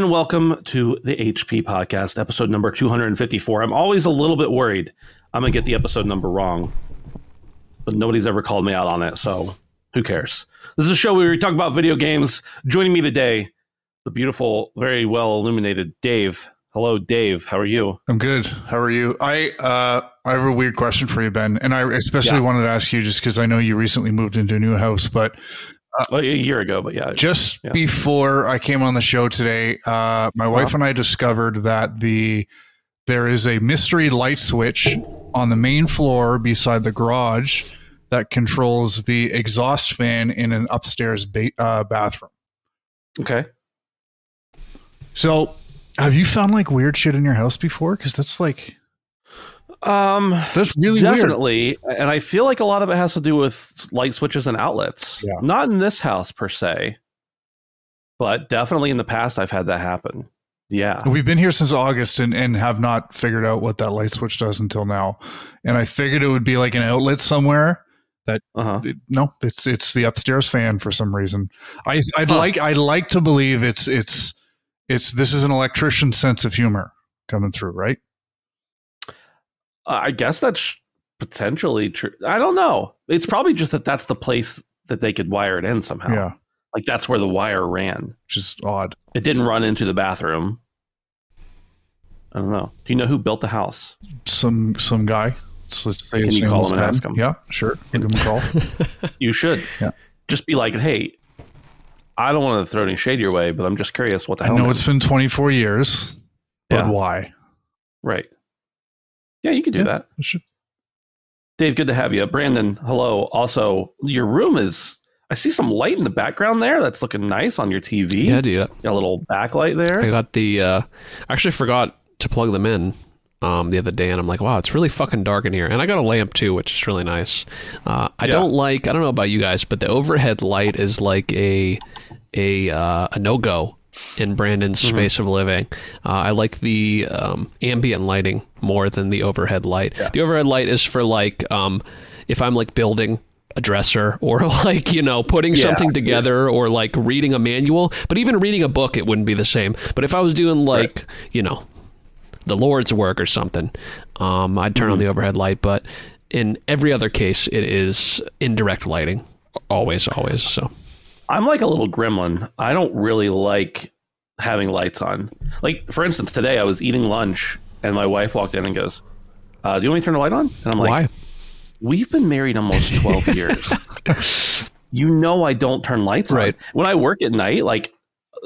And welcome to the HP podcast, episode number 254. I'm always a little bit worried I'm going to get the episode number wrong, but nobody's ever called me out on it, so who cares? This is a show where we talk about video games. Joining me today, the beautiful, very well illuminated Dave. Hello, Dave. How are you? I'm good. How are you? I uh, I have a weird question for you, Ben, and I especially Yeah. wanted to ask you just because I know you recently moved into a new house, but Well, a year ago, but yeah. just Yeah. before I came on the show today, uh, my wife Wow. and I discovered that the there is a mystery light switch on the main floor beside the garage that controls the exhaust fan in an upstairs ba- uh, bathroom. Okay. So, have you found like weird shit in your house before? Because that's like Um, that's really weird. definitely and i feel like a lot of it has to do with light switches and outlets Yeah. not in this house per se but definitely in the past i've had that happen yeah We've been here since August and, and have not figured out what that light switch does until now. And I figured it would be like an outlet somewhere. uh-huh It- no, it's it's the upstairs fan for some reason. I I'd Huh. like I'd like to believe it's it's it's this is an electrician's sense of humor coming through, right? I guess that's potentially true i don't know it's probably just that that's the place that they could wire it in somehow Yeah, like that's where the wire ran which is odd. it didn't run into the bathroom i don't know do you know who built the house Some some guy. So let's say Can you call him and Ben. ask him? Yeah, sure. Give him a call. you should Yeah. just be like hey i don't want to throw any shade your way but i'm just curious what the I hell I know man. it's been 24 years, but Yeah. why? Right. Yeah, you could do Yeah. that. Should- Dave, good to have you. Brandon, hello. Also, your room is I see some light in the background there. That's looking nice on your TV. Yeah, dude. Got a little backlight there. I got the. Uh, I actually forgot to plug them in um, the other day, and I'm like, wow, it's really fucking dark in here. And I got a lamp too, which is really nice. Uh, I Yeah. don't like. I don't know about you guys, but the overhead light is like a a uh, a no go in Brandon's Mm-hmm. space of living. Uh, I like the um, ambient lighting more than the overhead light. The overhead light is for like um, if I'm like building a dresser or like you know putting Yeah, something together or like reading a manual but even reading a book it wouldn't be the same but if i was doing like you know the lord's work or something um i'd turn on Mm-hmm. the overhead light but in every other case it is indirect lighting always always so I'm like a little gremlin. I don't really like having lights on. Like, for instance, today I was eating lunch and my wife walked in and goes, uh, Do you want me to turn the light on? And I'm like, why We've been married almost 12 years. You know, I don't turn lights Right. on. When I work at night, like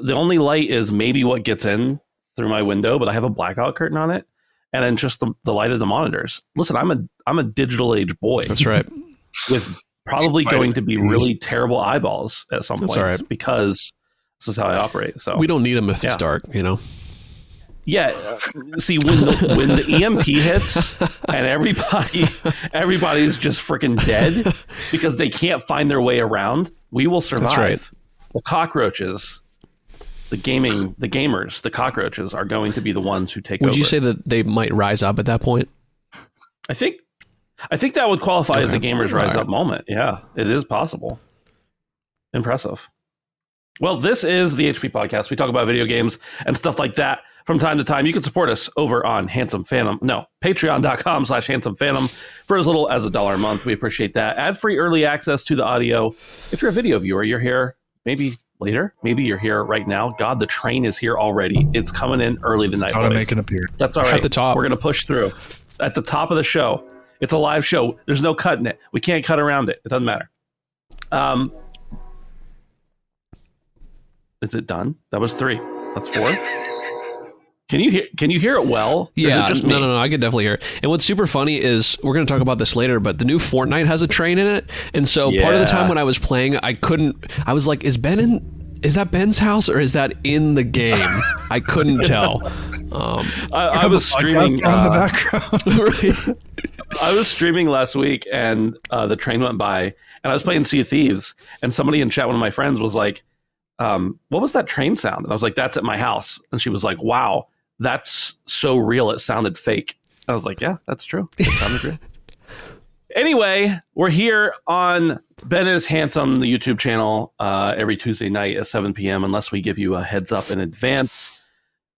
the only light is maybe what gets in through my window, but I have a blackout curtain on it. And then just the, the light of the monitors. Listen, I'm a I'm a digital age boy that's right with probably going to be really terrible eyeballs at some That's point all right. because this is how I operate. So we don't need them if Yeah. it's dark you know yeah, see when the when the EMP hits and everybody everybody's just freaking dead because they can't find their way around, we will survive. right. The cockroaches, the gaming, the gamers, the cockroaches are going to be the ones who take would over. you say that they might rise up at that point I think I think that would qualify as a gamers rise All up moment. Yeah, it is possible. Impressive. Well, this is the HP podcast. We talk about video games and stuff like that from time to time. You can support us over on Handsome Phantom. No, patreon.com slash handsome phantom for as little as a dollar a month. We appreciate that. Ad free early access to the audio. If you're a video viewer, you're here maybe later. Maybe you're here right now. God, the train is here already. It's coming in early tonight. Gotta boys. make an appearance. That's all right. At the top. We're going to push through. At the top of the show. It's a live show. There's no cutting it. We can't cut around it. It doesn't matter. Um, is it done? That was three. That's four. Can you hear? Can you hear it well? Or is Yeah, it just me? no, no, no. I can definitely hear it. And what's super funny is we're going to talk about this later, but the new Fortnite has a train in it, and so part of the time when I was playing, I couldn't. I was like, "Is Ben in? Is that Ben's house or is that in the game?" I couldn't tell. Um, I, I was streaming. on the uh, background. right. I was streaming last week, and uh, the train went by, and I was playing Sea of Thieves, and somebody in chat, one of my friends, was like, um, "What was that train sound?" And I was like, "That's at my house," and she was like, "Wow, that's so real. It sounded fake." I was like, "Yeah, that's true. It sounded real." Anyway, we're here on Ben is Handsome, the YouTube channel, uh, every Tuesday night at 7 p.m. Unless we give you a heads up in advance.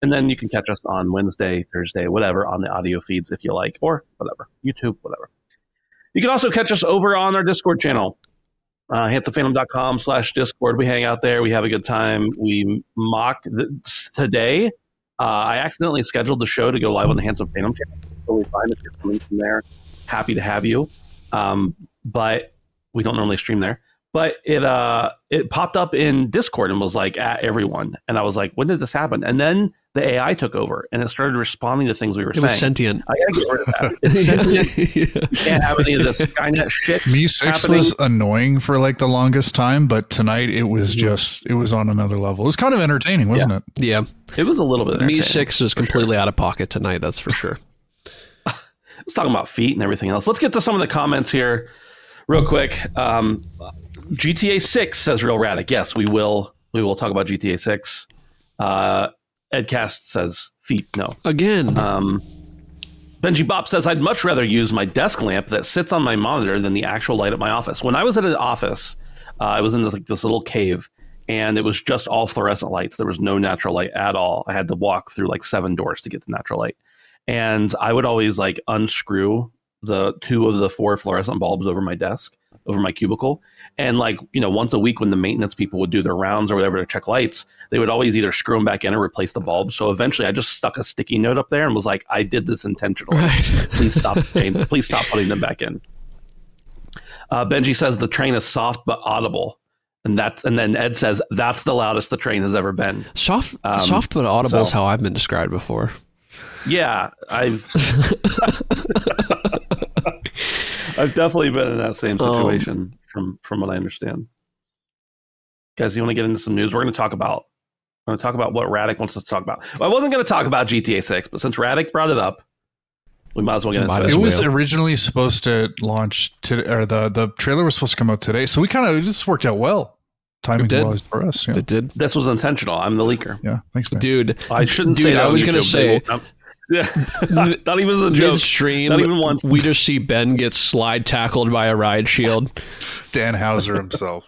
And then you can catch us on Wednesday, Thursday, whatever, on the audio feeds if you like, or whatever, YouTube, whatever. You can also catch us over on our Discord channel, uh, handsomephantom.com slash Discord. We hang out there. We have a good time. We mock th- today. Uh, I accidentally scheduled the show to go live on the Handsome Phantom channel. Totally fine if you're coming from there. Happy to have you. Um, but we don't normally stream there. But it uh it popped up in Discord and was like at everyone, and I was like, when did this happen? And then the AI took over and it started responding to things we were saying. It was sentient. I gotta get rid of that. It's sentient. You can't have any of this Skynet shit. MEE6 happening. was annoying for like the longest time, but tonight it was just it was on another level. It was kind of entertaining, wasn't it? yeah, It was a little bit. MEE6 is completely out of pocket tonight. That's for sure. Let's talk about feet and everything else. Let's get to some of the comments here, real quick. Um, GTA Six says Real Radic. Yes, we will. We will talk about GTA Six. Uh, Edcast says feet. No. Again, Um, Benji Bop says I'd much rather use my desk lamp that sits on my monitor than the actual light at my office. When I was at an office, uh, I was in this like this little cave, and it was just all fluorescent lights. There was no natural light at all. I had to walk through like seven doors to get to natural light, and I would always like unscrew the two of the four fluorescent bulbs over my desk, over my cubicle, and like you know once a week when the maintenance people would do their rounds or whatever to check lights, they would always either screw them back in or replace the bulb. So eventually, I just stuck a sticky note up there and was like, "I did this intentionally. right. Please stop. Jane, please stop putting them back in." Uh, Benji says the train is soft but audible, and that's and then Ed says that's the loudest the train has ever been. Soft, Um, soft but audible is how I've been described before. Yeah, I've I've definitely been in that same Um, situation from from what I understand. Guys, you want to get into some news? We're going to talk about. I'm going to talk about what Radic wants us to talk about. Well, I wasn't going to talk about GTA 6, but since Radic brought it up, we might as well get into it. It was originally supposed to launch to or the the trailer was supposed to come out today, so we kind of it just worked out well. Timing It did. wise for us. Yeah, It did, This was intentional. I'm the leaker. yeah. Thanks, man. dude. I shouldn't Dude, say that. I was gonna say- will- um, yeah, not even a joke. Midstream, Not even once. we just see Ben get slide tackled by a ride shield. Dan Houser himself.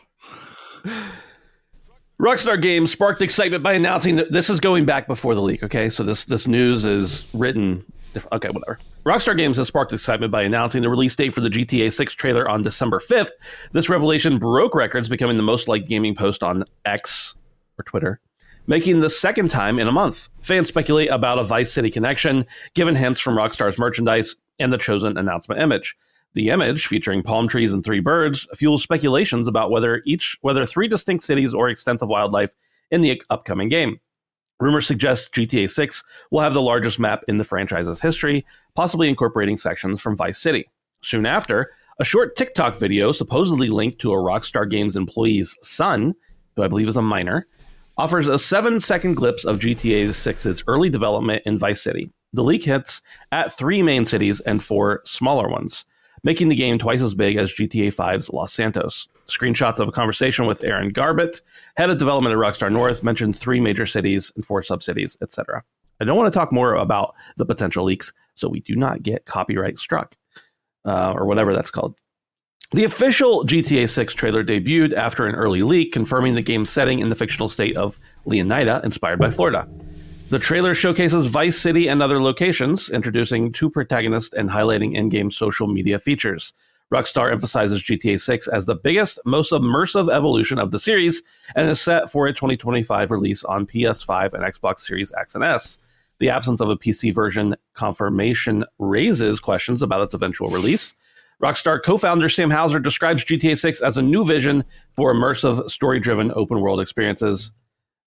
Rockstar Games sparked excitement by announcing that this is going back before the leak. Okay, so this this news is written. Okay, whatever. Rockstar Games has sparked excitement by announcing the release date for the GTA 6 trailer on December 5th. This revelation broke records, becoming the most liked gaming post on X or Twitter, making the second time in a month. Fans speculate about a Vice City connection, given hints from Rockstar's merchandise and the chosen announcement image. The image, featuring palm trees and three birds, fuels speculations about whether each whether three distinct cities or extensive wildlife in the upcoming game. Rumors suggest GTA 6 will have the largest map in the franchise's history, possibly incorporating sections from Vice City. Soon after, a short TikTok video supposedly linked to a Rockstar Games employee's son, who I believe is a minor, offers a seven second glimpse of GTA 6's early development in Vice City. The leak hits at three main cities and four smaller ones, making the game twice as big as GTA 5's Los Santos. Screenshots of a conversation with Aaron Garbut, head of development at Rockstar North, mentioned three major cities and four subcities, etc. I don't want to talk more about the potential leaks, so we do not get copyright struck, uh, or whatever that's called. The official GTA 6 trailer debuted after an early leak confirming the game's setting in the fictional state of Leonida, inspired by Florida. The trailer showcases Vice City and other locations, introducing two protagonists and highlighting in game social media features. Rockstar emphasizes GTA 6 as the biggest, most immersive evolution of the series and is set for a 2025 release on PS5 and Xbox Series X and S. The absence of a PC version confirmation raises questions about its eventual release. Rockstar co founder Sam Houser describes GTA 6 as a new vision for immersive, story driven open world experiences,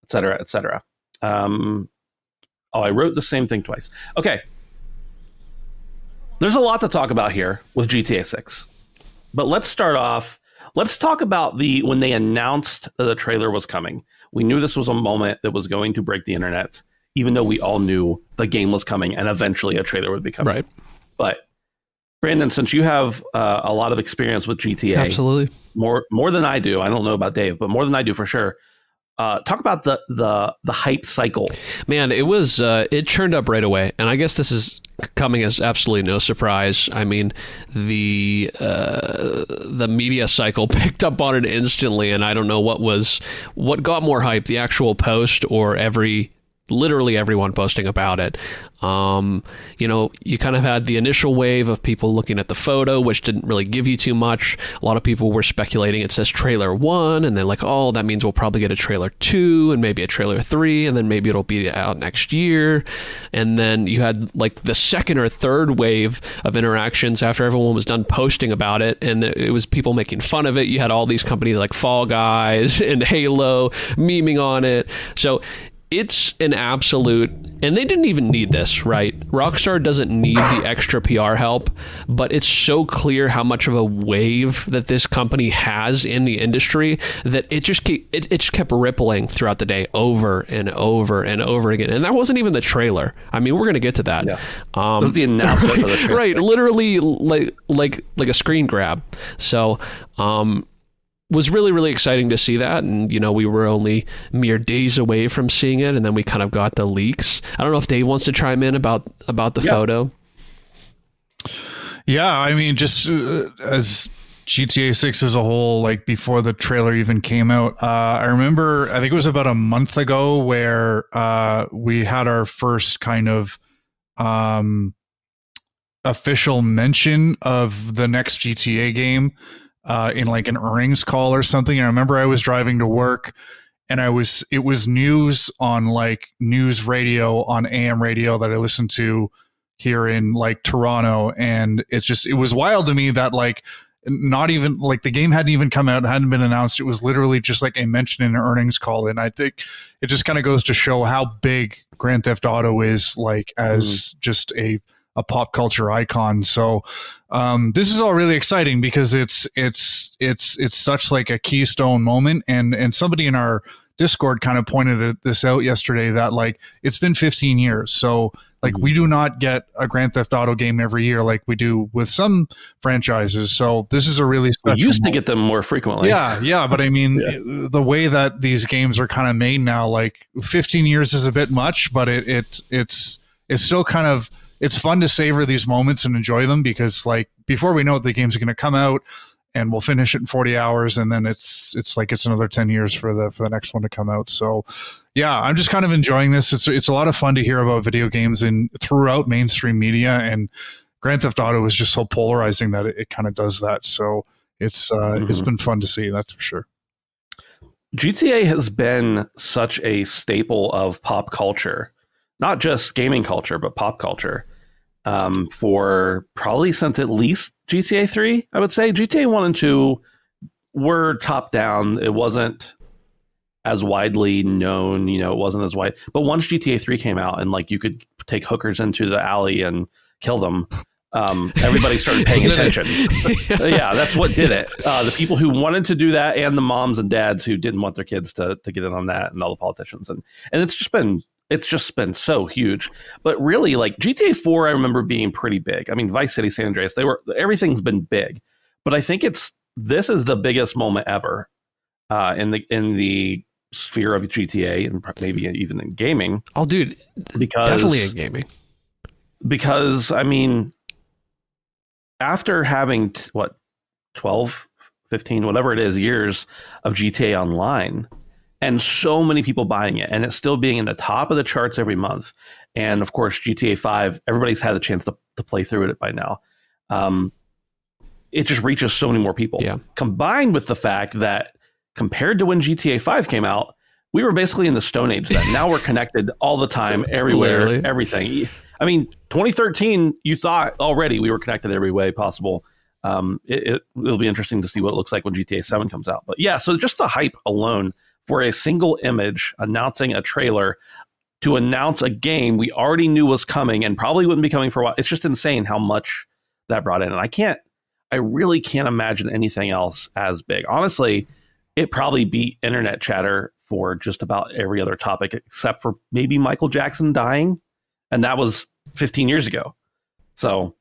etc., etc. Um, oh, I wrote the same thing twice. Okay. There's a lot to talk about here with GTA 6. But let's start off. Let's talk about the when they announced that the trailer was coming. We knew this was a moment that was going to break the internet, even though we all knew the game was coming and eventually a trailer would be coming. Right. But Brandon, since you have uh, a lot of experience with GTA, Absolutely. more more than I do. I don't know about Dave, but more than I do for sure. Uh, talk about the the the hype cycle. Man, it was uh, it churned up right away, and I guess this is coming as absolutely no surprise. I mean, the uh, the media cycle picked up on it instantly, and I don't know what was what got more hype: the actual post or every literally everyone posting about it. Um, you know, you kind of had the initial wave of people looking at the photo, which didn't really give you too much. A lot of people were speculating it says trailer one, and they're like, oh, that means we'll probably get a trailer two and maybe a trailer three, and then maybe it'll be out next year. And then you had like the second or third wave of interactions after everyone was done posting about it, and it was people making fun of it. You had all these companies like Fall Guys and Halo memeing on it. So it's an absolute and they didn't even need this right? Rockstar doesn't need the extra pr help but it's so clear how much of a wave that this company has in the industry that it just keep, it, it just kept rippling throughout the day over and over and over again. And that wasn't even the trailer. I mean we're going to get to that. Yeah. um, was the announcement for the right literally like like like a screen grab. So um was really really exciting to see that. And you know we were only mere days away from seeing it. And then we kind of got the leaks. I don't know if dave wants to chime in about about the yeah. photo. Yeah i mean just uh, as gta 6 as a whole like before the trailer even came out uh, i remember i think it was about a month ago where uh, we had our first kind of um, official mention of the next gta game uh, in like an earnings call or something. And I remember I was driving to work and I was, it was news on like news radio on AM radio that I listened to here in like Toronto. And it's just, it was wild to me that like, not even like the game hadn't even come out, hadn't been announced. It was literally just like a mention in an earnings call. And I think it just kind of goes to show how big Grand Theft Auto is like as mm. just a, a pop culture icon. So um, this is all really exciting because it's it's it's it's such like a keystone moment. And and somebody in our Discord kind of pointed this out yesterday that like it's been 15 years. So like we do not get a Grand Theft Auto game every year like we do with some franchises. So this is a really special. We used moment. to get them more frequently. Yeah, yeah, but I mean yeah. the way that these games are kind of made now, like 15 years is a bit much, but it it it's it's still kind of it's fun to savor these moments and enjoy them because like before we know it, the games going to come out and we'll finish it in 40 hours and then it's it's like it's another 10 years for the for the next one to come out. So yeah i'm just kind of enjoying this. It's it's a lot of fun to hear about video games and throughout mainstream media and grand theft auto is just so polarizing that it, it kind of does that. So it's uh mm-hmm. it's been fun to see that's for sure. Gta has been such a staple of pop culture not just gaming culture but pop culture um, for probably since at least GTA 3, I would say. GTA 1 and 2 were top down. It wasn't as widely known, you know, it wasn't as wide. But once GTA 3 came out and like you could take hookers into the alley and kill them, um, everybody started paying attention. yeah, that's what did it. Uh, the people who wanted to do that, and the moms and dads who didn't want their kids to to get in on that, and all the politicians, and and it's just been it's just been so huge. But really, like GTA 4, I remember being pretty big. I mean, Vice City, San Andreas, they were everything's been big. But I think it's this is the biggest moment ever uh, in the in the sphere of GTA and maybe even in gaming. Oh, dude, because definitely in gaming. Because I mean, after having t- what 12, 15, whatever it is, years of GTA Online and so many people buying it and it's still being in the top of the charts every month and of course gta 5 everybody's had a chance to, to play through it by now um, it just reaches so many more people. Yeah. Combined with the fact that compared to when GTA 5 came out, we were basically in the Stone Age then. now we're connected all the time, everywhere, Literally. everything. I mean, 2013, you thought already we were connected every way possible. Um, it, it, it'll be interesting to see what it looks like when GTA 7 comes out. But yeah, so just the hype alone for a single image announcing a trailer to announce a game we already knew was coming and probably wouldn't be coming for a while. It's just insane how much that brought in. And I can't, I really can't imagine anything else as big. Honestly, it probably beat internet chatter for just about every other topic except for maybe Michael Jackson dying. And that was 15 years ago. So,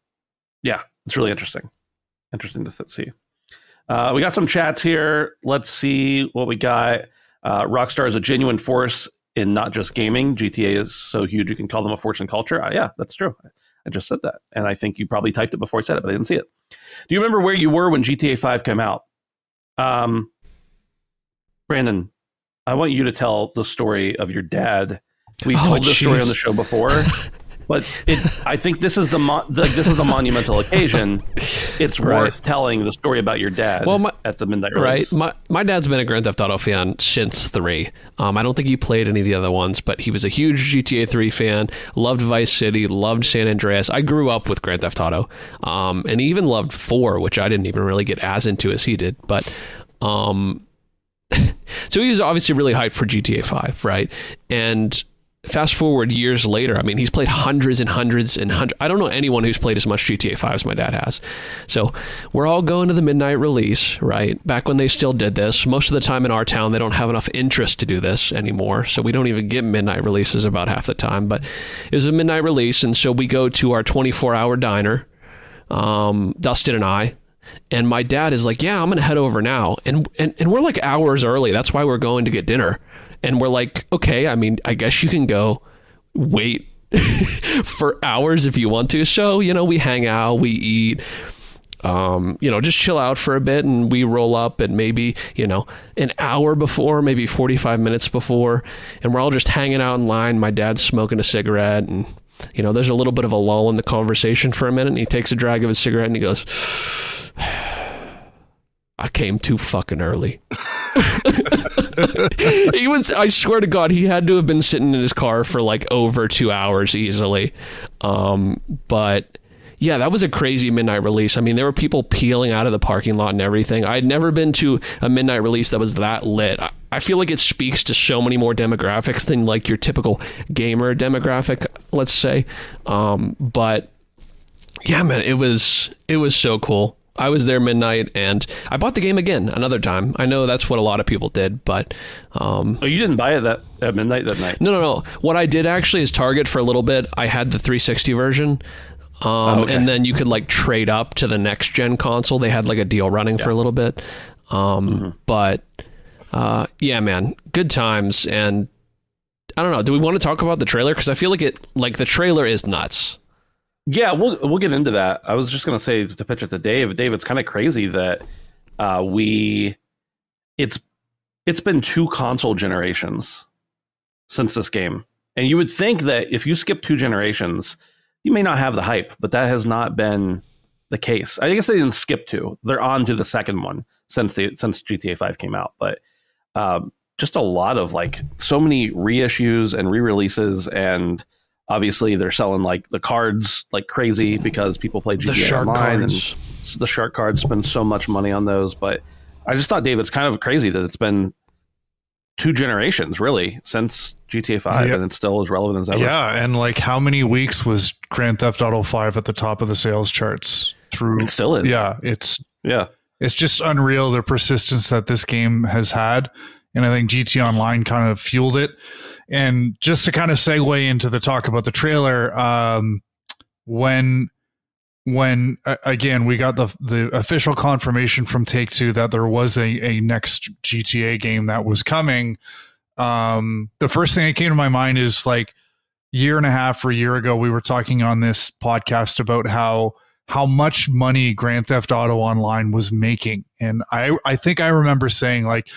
yeah, it's really interesting. Interesting to see. Uh, we got some chats here. Let's see what we got. Uh, Rockstar is a genuine force in not just gaming. GTA is so huge you can call them a force in culture. Uh, yeah, that's true. I just said that. And I think you probably typed it before I said it, but I didn't see it. Do you remember where you were when GTA 5 came out? Um, Brandon, I want you to tell the story of your dad. We've Oh, told this story on the show before, but it, I think this is the, mo- the this is a monumental occasion. It's Right. worth telling the story about your dad Well, my- at the midnight Right. My my dad's been a Grand Theft Auto fan since three. Um, I don't think he played any of the other ones, but he was a huge GTA three fan. Loved Vice City. Loved San Andreas. I grew up with Grand Theft Auto, um, and he even loved four, which I didn't even really get as into as he did. But um, so he was obviously really hyped for GTA five, right? And fast forward years later, I mean, he's played hundreds and hundreds and hundreds. I don't know anyone who's played as much GTA 5 as my dad has. So we're all going to the midnight release, right? Back when they still did this. Most of the time in our town, they don't have enough interest to do this anymore. So we don't even get midnight releases about half the time. But it was a midnight release. And so we go to our 24 hour diner, um, Dustin and I. And my dad is like, "Yeah, I'm gonna head over now," and, and and we're like hours early. That's why we're going to get dinner. And we're like, "Okay, I mean, I guess you can go wait for hours if you want to." So you know, we hang out, we eat, um, you know, just chill out for a bit, and we roll up, and maybe you know, an hour before, maybe 45 minutes before, and we're all just hanging out in line. My dad's smoking a cigarette, and you know, there's a little bit of a lull in the conversation for a minute, and he takes a drag of his cigarette, and he goes. I came too fucking early. he was I swear to God, he had to have been sitting in his car for like over two hours easily. Um, but yeah, that was a crazy midnight release. I mean, there were people peeling out of the parking lot and everything. I'd never been to a midnight release that was that lit. I, I feel like it speaks to so many more demographics than like your typical gamer demographic, let's say. Um, but yeah, man, it was it was so cool. I was there midnight, and I bought the game again another time. I know that's what a lot of people did, but um, Oh, you didn't buy it that at midnight that night. no, no, no. What I did actually is Target for a little bit. I had the 360 version, um, Oh, okay. and then you could like trade up to the next gen console. They had like a deal running for a little bit, um, Mm-hmm. but uh, yeah, man, good times. And I don't know. Do we want to talk about the trailer? Because I feel like it, like the trailer is nuts. Yeah, we'll we'll get into that. I was just gonna say to pitch it to Dave. Dave, it's kind of crazy that uh, we it's it's been two console generations since this game, and you would think that if you skip two generations, you may not have the hype, but that has not been the case. I guess they didn't skip two; they're on to the second one since the since GTA Five came out, but. Um, just a lot of like so many reissues and re-releases and obviously they're selling like the cards like crazy because people play GTA The shark Online cards. and the shark cards spend so much money on those. But I just thought, Dave, it's kind of crazy that it's been two generations really since GTA Five, Yeah. and it's still as relevant as ever. Yeah, and like how many weeks was Grand Theft Auto 5 at the top of the sales charts through it still is. Yeah, it's yeah. it's just unreal the persistence that this game has had and i think gt online kind of fueled it and just to kind of segue into the talk about the trailer um when when again we got the the official confirmation from take two that there was a a next gta game that was coming um the first thing that came to my mind is like year and a half or a year ago we were talking on this podcast about how how much money Grand Theft Auto Online was making. And I I think I remember saying like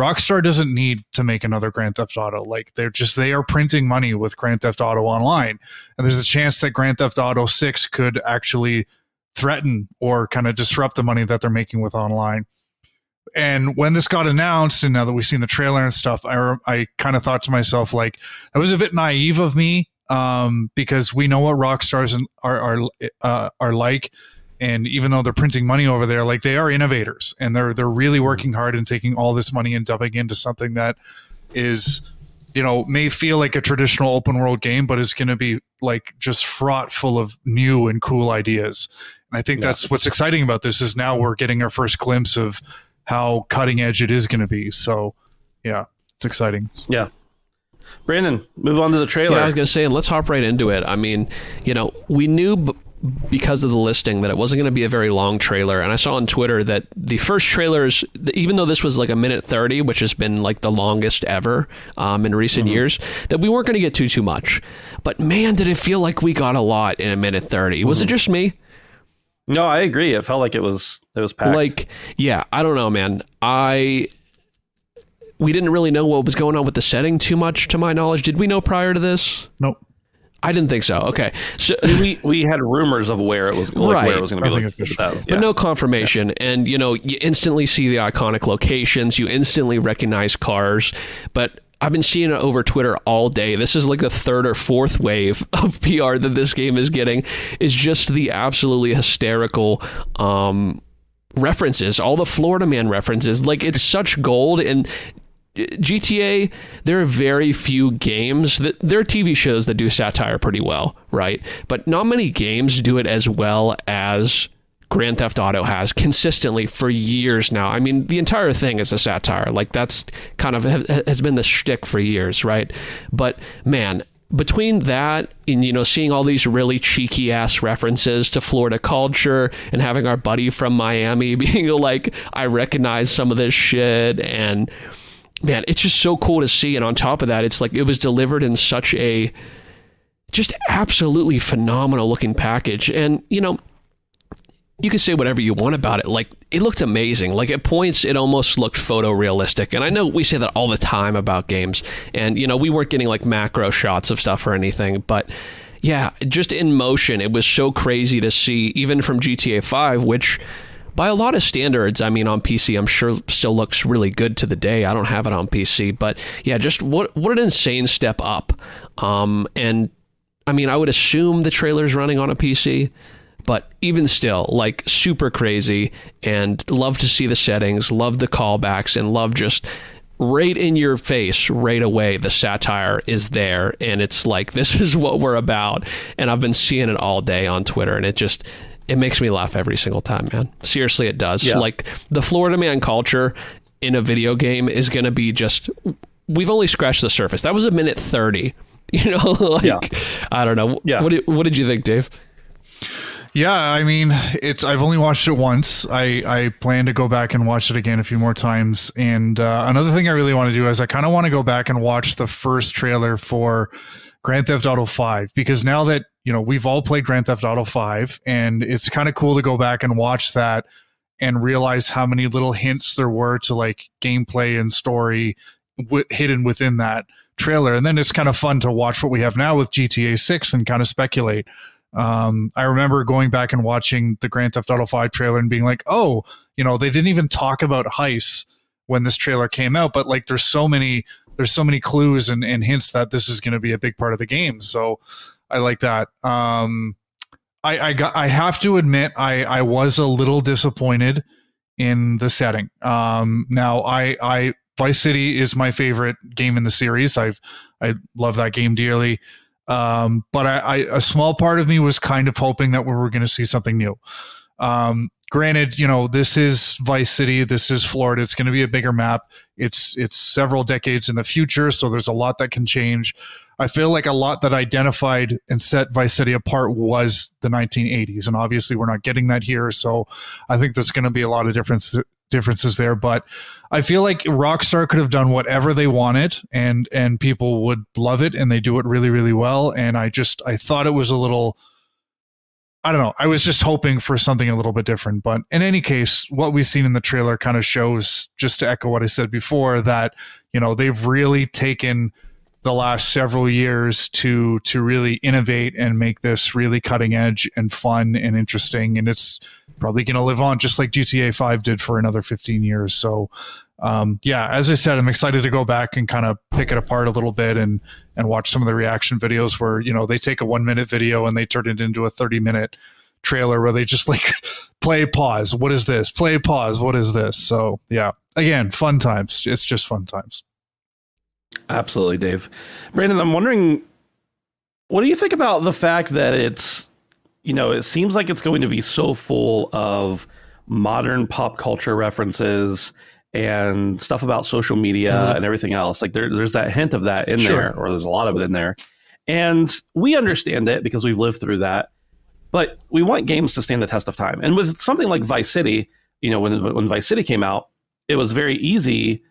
Rockstar doesn't need to make another Grand Theft Auto. Like they're just they are printing money with Grand Theft Auto Online. And there's a chance that Grand Theft Auto 6 could actually threaten or kind of disrupt the money that they're making with online. And when this got announced, and now that we've seen the trailer and stuff, I I kind of thought to myself like that was a bit naive of me um, because we know what rock stars are are uh, are like and even though they're printing money over there like they are innovators and they're they're really mm-hmm. working hard and taking all this money and dumping into something that is you know may feel like a traditional open world game but is going to be like just fraught full of new and cool ideas and i think yeah. that's what's exciting about this is now we're getting our first glimpse of how cutting edge it is going to be so yeah it's exciting yeah Brandon, move on to the trailer. Yeah, I was going to say, let's hop right into it. I mean, you know, we knew b- because of the listing that it wasn't going to be a very long trailer. And i saw on twitter that the first trailers even though this was like a minute 30 which has been like the longest ever um, in recent mm-hmm. years that we weren't going to get too too much. But man did it feel like we got a lot in a minute 30 mm-hmm. was it mm-hmm. just me? No i agree. It felt like it was it was packed. Like yeah i don't know man. I we didn't really know what was going on with the setting too much to my knowledge. Did we know prior to this? Nope I didn't think so. Okay, so we we had rumors of where it was like, right. where it was going to be, like, but, yeah. no confirmation. Yeah. And you know, you instantly see the iconic locations. You instantly recognize cars, but. I've been seeing it over Twitter all day. This is like the third or fourth wave of PR that this game is getting. Is just the absolutely hysterical um, references, all the Florida Man references. Like it's such gold, and GTA, there are very few games that there are TV shows that do satire pretty well, right? But not many games do it as well as Grand Theft Auto has consistently for years now. I mean, the entire thing is a satire. Like that's kind of has been the shtick for years, right? But man, between that and you know seeing all these really cheeky ass references to Florida culture and having our buddy from Miami being like, I recognize some of this shit and man, it's just so cool to see. And on top of that, it's like it was delivered in such a just absolutely phenomenal looking package. And, you know, you can say whatever you want about it. Like it looked amazing. Like at points, it almost looked photorealistic. And I know we say that all the time about games. And you know, we weren't getting like macro shots of stuff or anything, but yeah, just in motion, it was so crazy to see, even from GTA Five, which by a lot of standards, I mean on PC, I'm sure still looks really good to the day. I don't have it on PC, but yeah, just what what an insane step up. Um, and I mean, I would assume the trailer's running on a PC, but even still, like super crazy. And love to see the settings, love the callbacks, and love just right in your face right away the satire is there and it's like this is what we're about and i've been seeing it all day on twitter and it just it makes me laugh every single time, man. Seriously, it does. Yeah. Like the Florida man culture in a video game is going to be just. We've only scratched the surface. That was a minute thirty. You know, like yeah. I don't know. Yeah. What did, what did you think, Dave? Yeah, I mean, it's. I've only watched it once. I I plan to go back and watch it again a few more times. And uh, another thing I really want to do is I kind of want to go back and watch the first trailer for Grand Theft Auto Five because now that you know, we've all played Grand Theft Auto 5, and it's kind of cool to go back and watch that and realize how many little hints there were to like gameplay and story w- hidden within that trailer. And then it's kind of fun to watch what we have now with GTA 6 and kind of speculate. Um, I remember going back and watching the Grand Theft Auto 5 trailer and being like, oh, you know, they didn't even talk about heists when this trailer came out, but like there's so many there's so many clues and, and hints that this is going to be a big part of the game. So I like that. Um, I, I got. I have to admit, I I was a little disappointed in the setting. Um, now, I I Vice City is my favorite game in the series. I've I love that game dearly. Um, but I, I a small part of me was kind of hoping that we were going to see something new. Um, granted, you know, this is Vice City, this is Florida. It's going to be a bigger map. It's it's several decades in the future, so there's a lot that can change. I feel like a lot that identified and set Vice City apart was the 1980s, and obviously we're not getting that here. So I think there's going to be a lot of difference differences there. But I feel like Rockstar could have done whatever they wanted, and and people would love it, and they do it really really well. And I just I thought it was a little. I don't know. I was just hoping for something a little bit different. But in any case, what we've seen in the trailer kind of shows, just to echo what I said before, that, you know, they've really taken the last several years to to really innovate and make this really cutting edge and fun and interesting. And it's probably going to live on just like GTA 5 did for another 15 years. So um, yeah as I said I'm excited to go back and kind of pick it apart a little bit and and watch some of the reaction videos where you know they take a 1 minute video and they turn it into a 30 minute trailer where they just like play pause. What is this? Play pause. What is this? So yeah. Again fun times. It's just fun times Absolutely, Dave. Brandon, I'm wondering, what do you think about the fact that it's, you know, it seems like it's going to be so full of modern pop culture references and stuff about social media mm-hmm. and everything else. Like there, there's that hint of that in sure. there, or there's a lot of it in there. And we understand it because we've lived through that. But we want games to stand the test of time. And with something like Vice City, you know, when when Vice City came out, it was very easy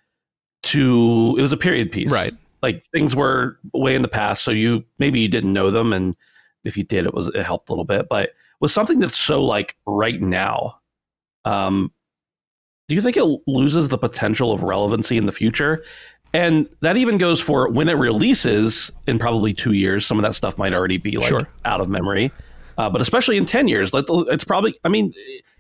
to it was a period piece. Right. Like things were way in the past so you maybe you didn't know them and if you did it was it helped a little bit but with something that's so like right now um do you think it loses the potential of relevancy in the future? And that even goes for when it releases in probably two years some of that stuff might already be like sure. out of memory. Uh, but especially in 10 years it's probably i mean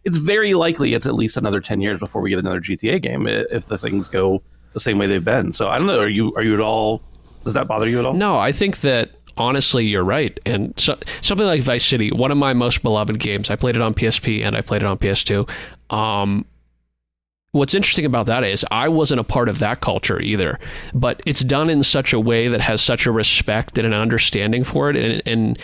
it's very likely it's at least another 10 years before we get another gta game if the things go the same way they've been. So I don't know. Are you are you at all? Does that bother you at all? No, I think that honestly, you're right. And so, something like Vice City, one of my most beloved games. I played it on PSP and I played it on PS2. Um, what's interesting about that is I wasn't a part of that culture either, but it's done in such a way that has such a respect and an understanding for it, and, and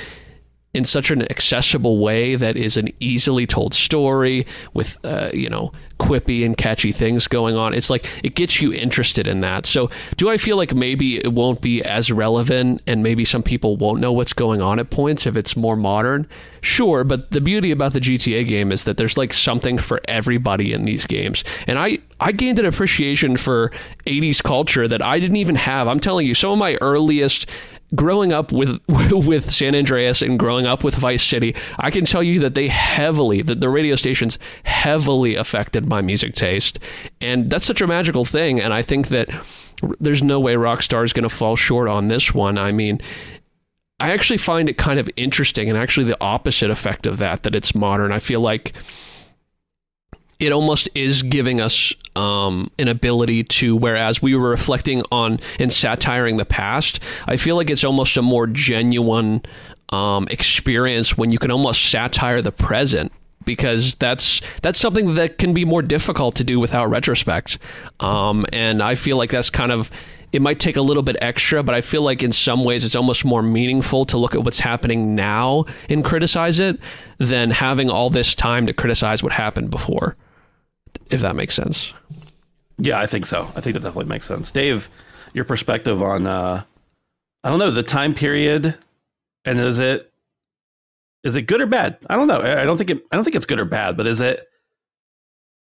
in such an accessible way that is an easily told story with uh, you know quippy and catchy things going on. It's like it gets you interested in that. So do i feel like maybe it won't be as relevant and maybe some people won't know what's going on at points if it's more modern? Sure but the beauty about the gta game is that there's like something for everybody in these games. And i i gained an appreciation for 80s culture that i didn't even have. I'm telling you some of my earliest growing up with with San Andreas and growing up with Vice City, I can tell you that they heavily that the radio stations heavily affected my music taste, and that's such a magical thing. And I think that there's no way Rockstar is going to fall short on this one. I mean. I actually find it kind of interesting and actually the opposite effect of that, that it's modern. I feel like it almost is giving us um, an ability to, whereas we were reflecting on and satiring the past, I feel like it's almost a more genuine um, experience when you can almost satire the present because that's that's something that can be more difficult to do without retrospect. Um, and I feel like that's kind of it might take a little bit extra, but I feel like in some ways it's almost more meaningful to look at what's happening now and criticize it than having all this time to criticize what happened before if that makes sense. Yeah, I think so. I think that definitely makes sense. Dave, your perspective on uh I don't know, the time period and is it is it good or bad? I don't know. I don't think it I don't think it's good or bad, but is it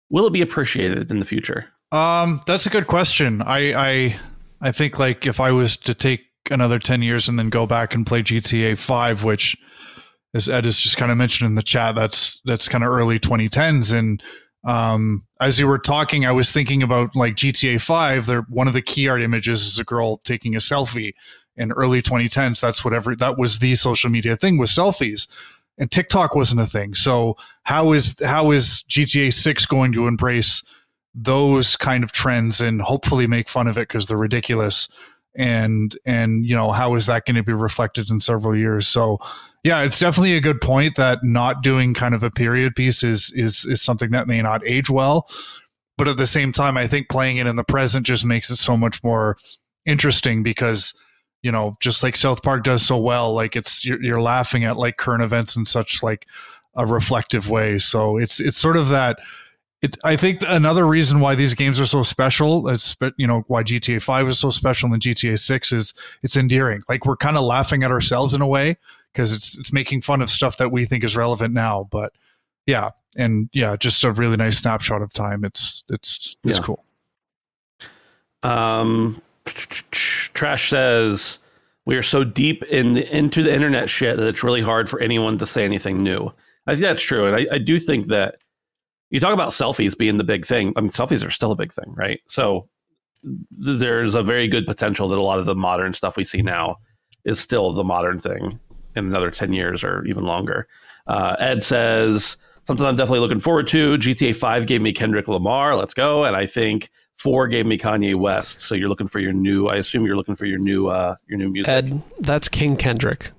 will it be appreciated in the future? Um that's a good question. I I I think like if I was to take another 10 years and then go back and play GTA 5 which as Ed has just kind of mentioned in the chat that's that's kind of early 2010s and um, as you were talking, I was thinking about like GTA 5. There, one of the key art images is a girl taking a selfie. In early 2010s, that's whatever that was the social media thing was selfies, and TikTok wasn't a thing. So how is how is GTA 6 going to embrace those kind of trends and hopefully make fun of it because they're ridiculous? And and you know how is that going to be reflected in several years? So yeah, it's definitely a good point that not doing kind of a period piece is is is something that may not age well. But at the same time, I think playing it in the present just makes it so much more interesting because you know, just like South Park does so well, like it's you're, you're laughing at like current events in such like a reflective way. So it's it's sort of that. It, I think another reason why these games are so special, it's you know why GTA Five is so special and GTA Six is it's endearing. Like we're kind of laughing at ourselves in a way because it's it's making fun of stuff that we think is relevant now. But yeah, and yeah, just a really nice snapshot of time. It's it's it's yeah. cool. Um, Trash says we are so deep in the, into the internet shit that it's really hard for anyone to say anything new. I think that's true, and I, I do think that you talk about selfies being the big thing. I mean, selfies are still a big thing, right? So there's a very good potential that a lot of the modern stuff we see now is still the modern thing in another 10 years or even longer. Uh, Ed says, something I'm definitely looking forward to. GTA 5 gave me Kendrick Lamar. Let's go. And I think 4 gave me Kanye West. So you're looking for your new, I assume you're looking for your new, uh, your new music. Ed, that's King Kendrick.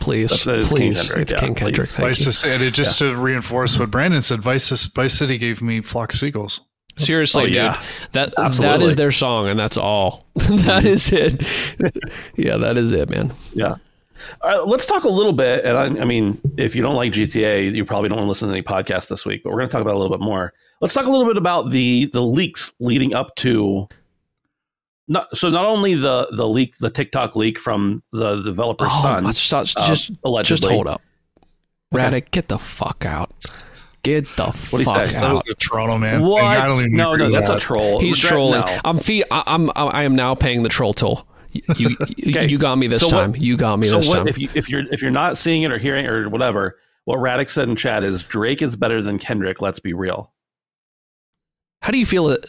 Please, That's- that is King please, Kendrick, it's yeah, King Kendrick. please. Thank Vice, you. City- and it, just to reinforce what Brandon said, Vice, Vice City gave me Flock of Seagulls. Seriously, Oh, yeah. That that Absolutely. is their song, and that's all. that is it. yeah, that is it, man. Yeah. All right, let's talk a little bit. And I, I mean, if you don't like GTA, you probably don't want to listen to any podcasts this week. But we're going to talk about it a little bit more. Let's talk a little bit about the the leaks leading up to. Not, so not only the the leak, the TikTok leak from the developer's Oh, son, let's stop, uh, just just hold up. Radix, get the fuck out. Get the do you fuck say? That was out. a Toronto man. What? I don't even no, no, with that's a troll. He's Regret- trolling. no. I'm fee. I, I'm. I am now paying the troll toll. You you, Okay. you got me this So what- time. you got me so this what, time. if you if you're if you're not seeing it or hearing it or whatever, what Radix said in chat is Drake is better than Kendrick. Let's be real. How do you feel it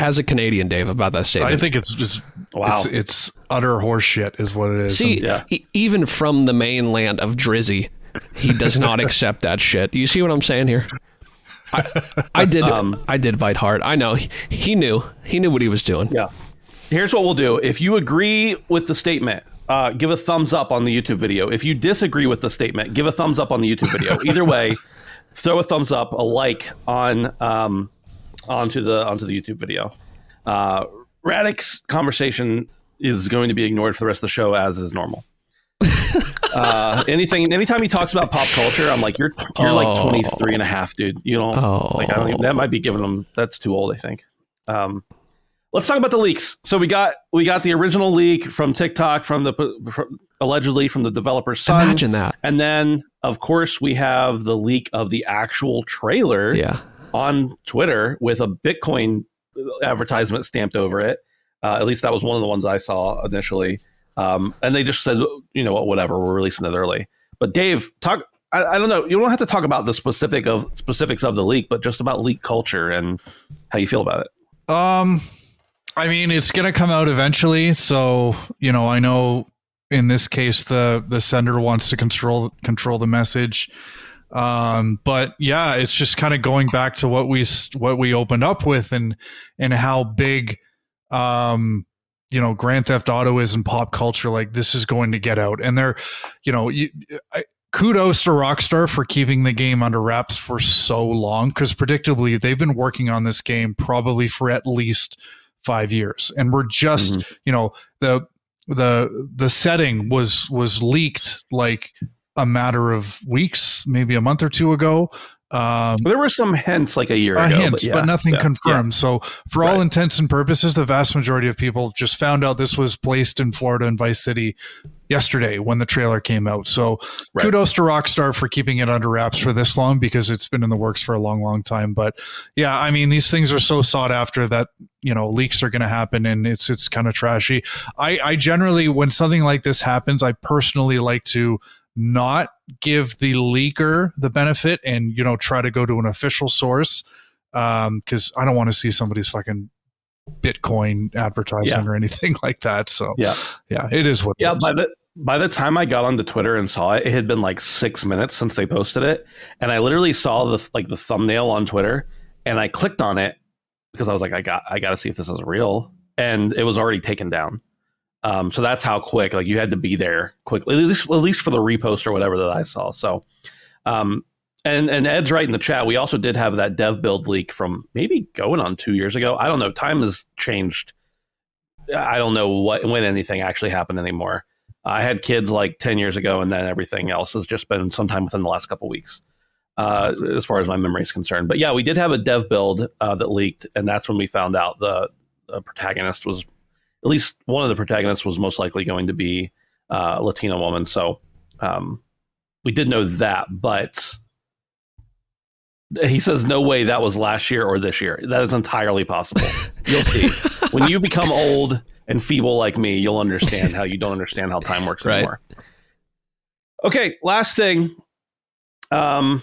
as a Canadian, Dave, about that statement? I think it's just Wow. it's, it's utter horseshit, is what it is. See, Yeah. e- even from the mainland of Drizzy, he does not accept that shit. You see what I'm saying here? I, I did. Um, I did bite hard. I know. He, he knew. He knew what he was doing. Yeah. Here's what we'll do. If you agree with the statement, uh, give a thumbs up on the YouTube video. If you disagree with the statement, give a thumbs up on the YouTube video. Either way, throw a thumbs up, a like on um, onto the onto the YouTube video. Uh, Radix conversation is going to be ignored for the rest of the show as is normal. uh, anything, anytime he talks about pop culture, I'm like, you're you're Oh. like 23 and a half, dude. You don't Oh. like. I don't even, that might be giving him. That's too old, I think. Um, let's talk about the leaks. So we got we got the original leak from TikTok from the from, allegedly from the developer's son. Imagine that. And then, of course, we have the leak of the actual trailer Yeah. On Twitter with a Bitcoin advertisement stamped over it. Uh, at least that was one of the ones I saw initially. Um, and they just said, you know what, whatever, we're releasing it early. But Dave, talk. I, I don't know. You don't have to talk about the specific of specifics of the leak, but just about leak culture and how you feel about it. Um, I mean, it's gonna come out eventually. So you know, I know in this case the the sender wants to control control the message. Um, but yeah, it's just kind of going back to what we what we opened up with and and how big, um, you know, Grand Theft Auto is in pop culture. Like this is going to get out, and they're, you know, you. I, kudos to Rockstar for keeping the game under wraps for so long because predictably they've been working on this game probably for at least five years and we're just you know the the the setting was was leaked like a matter of weeks maybe a month or two ago um There were some hints like a year uh, ago, hints, but, but, nothing yeah, confirmed. So, for all Right. intents and purposes, the vast majority of people just found out this was placed in Florida and Vice City yesterday when the trailer came out. So, Right. kudos to Rockstar for keeping it under wraps for this long because it's been in the works for a long, long time. But yeah, I mean, these things are so sought after that you know leaks are going to happen, and it's it's kind of trashy. I, I generally, when something like this happens, I personally like to not give the leaker the benefit and you know try to go to an official source um because i don't want to see somebody's fucking bitcoin advertisement or anything like that so Yeah. yeah it is what Yeah, is. by the by the time I got onto Twitter and saw it, it had been like six minutes since they posted it, and I literally saw the like the thumbnail on Twitter, and I clicked on it because I was like, I got I got to see if this is real, and it was already taken down. Um, so that's how quick like you had to be there quickly, at least at least for the repost or whatever that I saw. So, um, and and Ed's right in the chat. We also did have that dev build leak from maybe going on two years ago. I don't know. Time has changed. I don't know what when anything actually happened anymore. I had kids like 10 years ago, and then everything else has just been sometime within the last couple weeks, uh, as far as my memory is concerned. But yeah, we did have a dev build uh, that leaked, and that's when we found out the, the protagonist was, at least one of the protagonists was most likely going to be uh, a Latina woman. So um, we did know that, but he says, no way that was last year or this year. That is entirely possible. You'll see. when you become old and feeble like me, you'll understand how you don't understand how time works Right. anymore. Okay, last thing. Um,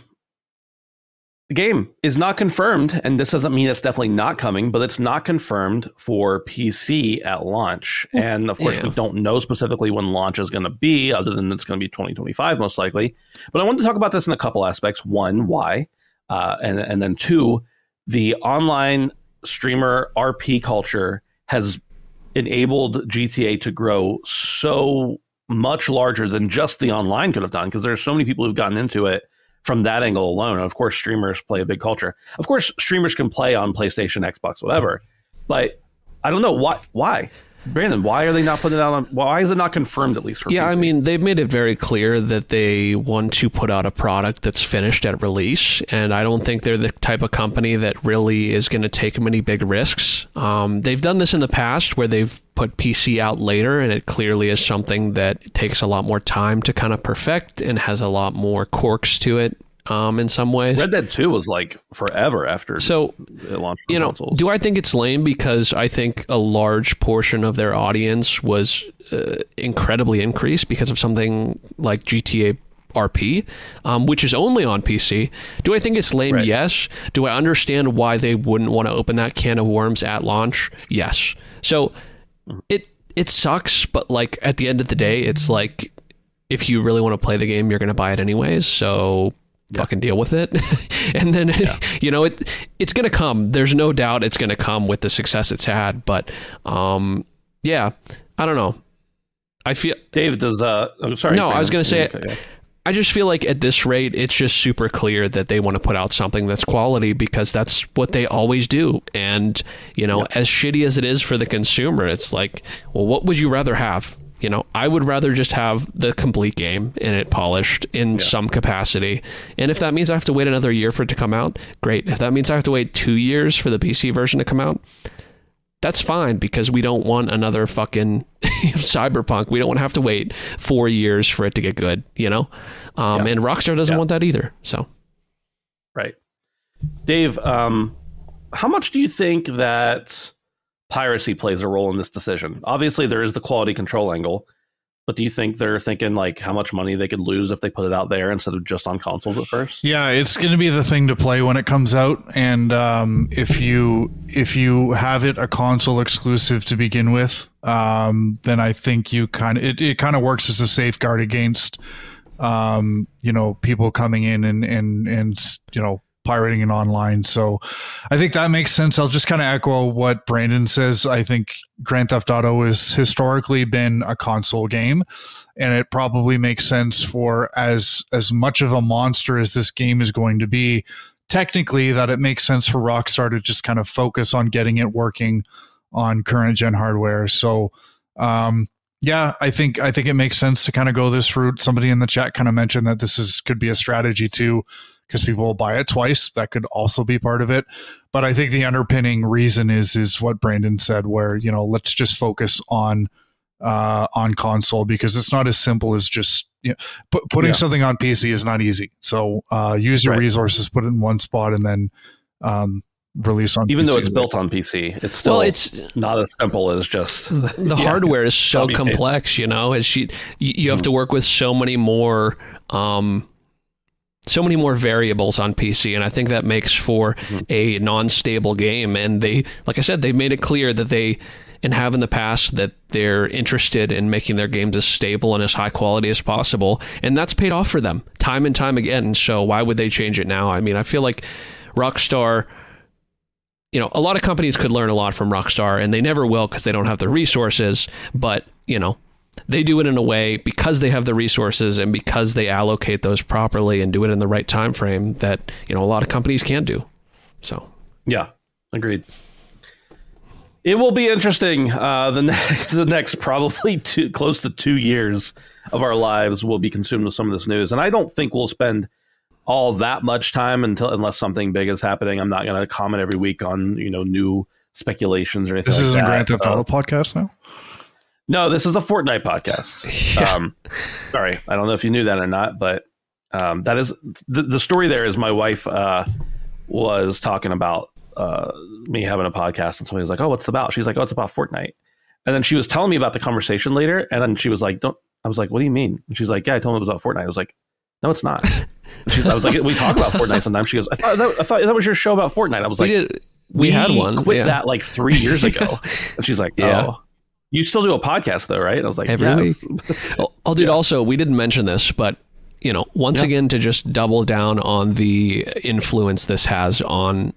the game is not confirmed, and this doesn't mean it's definitely not coming, but it's not confirmed for PC at launch. And of course, Yeah. we don't know specifically when launch is going to be, other than it's going to be 2025 most likely. But I wanted to talk about this in a couple aspects. One, why, uh, and and then two, the online streamer RP culture has enabled GTA to grow so much larger than just the online could have done because there's so many people who've gotten into it from that angle alone. And of course, streamers play a big culture. Of course, streamers can play on PlayStation, Xbox, whatever. But I don't know why. Why, Brandon? Why are they not putting it out on? Why is it not confirmed at least for? Yeah, I mean, they've made it very clear that they want to put out a product that's finished at release, and I don't think they're the type of company that really is going to take many big risks. Um, they've done this in the past where they've put PC out later, and it clearly is something that takes a lot more time to kind of perfect and has a lot more quirks to it um, in some ways. Red Dead Two was like forever after so it launched. you know, consoles. do I think it's lame because I think a large portion of their audience was uh, incredibly increased because of something like GTA RP, um, which is only on PC. Do I think it's lame? Right. Yes. Do I understand why they wouldn't want to open that can of worms at launch? Yes. So it it sucks, but like at the end of the day, it's like if you really want to play the game, you're going to buy it anyways. So fucking deal with it. and then you know it it's going to come. There's no doubt it's going to come with the success it's had. But um, yeah, I don't know. I feel Dave does. Uh, I'm sorry. No, I was gonna say- Okay. I just feel like at this rate, it's just super clear that they want to put out something that's quality because that's what they always do. And, you know, as shitty as it is for the consumer, it's like, well, what would you rather have? You know, I would rather just have the complete game and it polished in some capacity. And if that means I have to wait another year for it to come out, great. If that means I have to wait two years for the PC version to come out, that's fine because we don't want another fucking cyberpunk. We don't want to have to wait four years for it to get good, you know? Um, Yeah. And Rockstar doesn't Yeah. want that either. So Right. Dave, um, how much do you think that piracy plays a role in this decision? Obviously, there is the quality control angle, but do you think they're thinking like how much money they could lose if they put it out there instead of just on consoles at first? Yeah, it's going to be the thing to play when it comes out, and um, if you if you have it a console exclusive to begin with, um, then I think you kind of it, it kind of works as a safeguard against um, you know people coming in and and and you know pirating it online. So I think that makes sense. I'll just kind of echo what Brandon says. I think Grand Theft Auto has historically been a console game and it probably makes sense for as as much of a monster as this game is going to be technically that it makes sense for Rockstar to just kind of focus on getting it working on current gen hardware. So um yeah, I think I think it makes sense to kind of go this route. Somebody in the chat kind of mentioned that this is could be a strategy too because people will buy it twice. That could also be part of it. But I think the underpinning reason is is what Brandon said, where you know let's just focus on uh, on console because it's not as simple as just you know, pu- putting Yeah. something on PC is not easy. So uh, use your Right. resources, put it in one spot, and then um, release on. Even though it's built on PC, it's still well, it's not as simple as just the Yeah. hardware is so complex, you know. It's you, you you have to work with so many more um so many more variables on PC and I think that makes for mm-hmm. a non-stable game. And they like I said they've made it clear that they and have in the past that they're interested in making their games as stable and as high quality as possible and that's paid off for them time and time again. So why would they change it now? I mean I feel like Rockstar you know, a lot of companies could learn a lot from Rockstar, and they never will because they don't have the resources. But you know, they do it in a way because they have the resources and because they allocate those properly and do it in the right time frame that you know a lot of companies can't do. So Yeah, agreed. It will be interesting. Uh, the next, the next probably two, close to two years of our lives will be consumed with some of this news, and I don't think we'll spend all that much time until unless something big is happening. I'm not going to comment every week on you know new speculations or anything. This like isn't a that. Grand Theft Auto podcast now. No, this is a Fortnite podcast. Yeah. Um, sorry, I don't know if you knew that or not, but um, that is the, the story. There is my wife uh, was talking about uh, me having a podcast, and somebody was like, "Oh, what's it about?" She's like, "Oh, it's about Fortnite." And then she was telling me about the conversation later, and then she was like, "Don't." I was like, "What do you mean?" And she's like, "Yeah, I told him it was about Fortnite." I was like, "No, it's not." She's, I was like, we talk about Fortnite sometimes. She goes, I thought that, I thought that was your show about Fortnite. I was like, we did. We, had one. Quit yeah. that like three years ago. and she's like, oh. Yeah. You still do a podcast though, right? I was like, Every yes. Oh, oh, dude. Also, we didn't mention this, but you know, once Yeah. again, to just double down on the influence this has on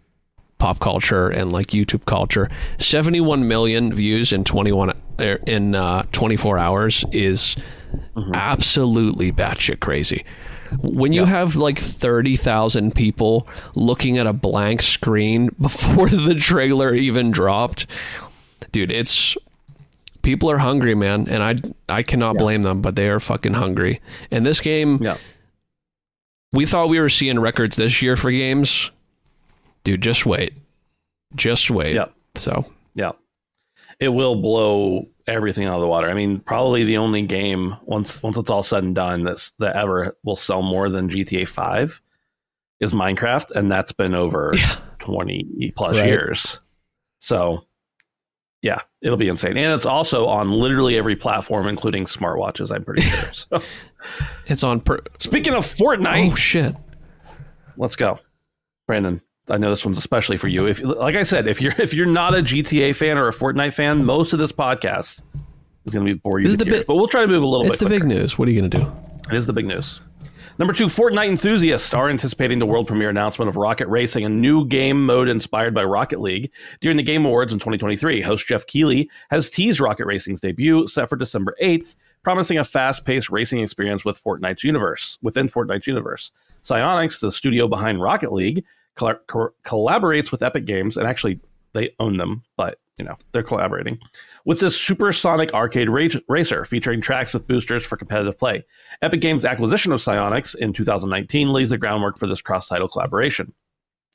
pop culture and like YouTube culture, seventy-one million views in twenty-one er, in uh, twenty-four hours is absolutely batshit crazy. When you have like 30,000 people looking at a blank screen before the trailer even dropped, dude, it's people are hungry, man, and I I cannot blame them, but they are fucking hungry. And this game, Yeah. we thought we were seeing records this year for games. Dude, just wait. Just wait. Yep. So, Yeah. It will blow everything out of the water. I mean, probably the only game once once it's all said and done that's that ever will sell more than GTA 5 is Minecraft and that's been over 20 plus Right. years. So, yeah, it'll be insane. And it's also on literally every platform including smartwatches, I'm pretty sure. So, it's on per- speaking of Fortnite, Oh shit. let's go brandon i know this one's especially for you if like i said if you're if you're not a gta fan or a fortnite fan most of this podcast is going to be bore you This is the big- but we'll try to move a little It's the bit big news. What are you going to do? it is the big news number two fortnite enthusiasts are anticipating the world premiere announcement of rocket racing a new game mode inspired by rocket league. During the game awards in 2023 host geoff keighley has teased rocket racing's debut set for december 8th promising a fast-paced racing experience with fortnite's universe within fortnite's universe. Psyonix, the studio behind Rocket League, colla- co- collaborates with Epic Games, and actually they own them, but you know they're collaborating with this supersonic arcade ra- racer featuring tracks with boosters for competitive play. Epic Games' acquisition of Psyonix in 2019 lays the groundwork for this cross-title collaboration.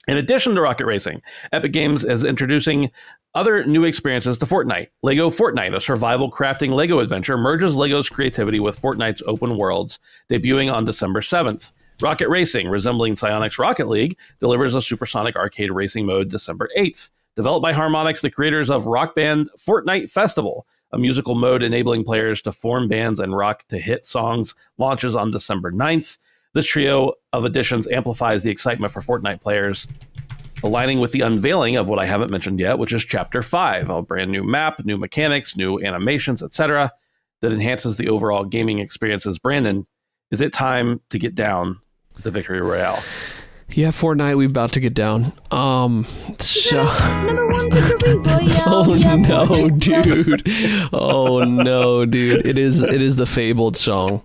In addition to Rocket Racing, Epic Games is introducing other new experiences to Fortnite. Lego Fortnite, a survival crafting Lego adventure, merges Lego's creativity with Fortnite's open worlds, debuting on December 7th. Rocket Racing, resembling Psyonix Rocket League, delivers a supersonic arcade racing mode December 8th. Developed by Harmonix, the creators of Rock Band Fortnite Festival, a musical mode enabling players to form bands and rock to hit songs, launches on December 9th. This trio of additions amplifies the excitement for Fortnite players, aligning with the unveiling of what I haven't mentioned yet, which is Chapter 5, a brand new map, new mechanics, new animations, etc., that enhances the overall gaming experiences. Brandon, is it time to get down the Victory Royale? Yeah, Fortnite, we're about to get down. Um, so. Number one victory royale. Oh yeah, no, Fortnite. dude! Oh no, dude! It is it is the fabled song,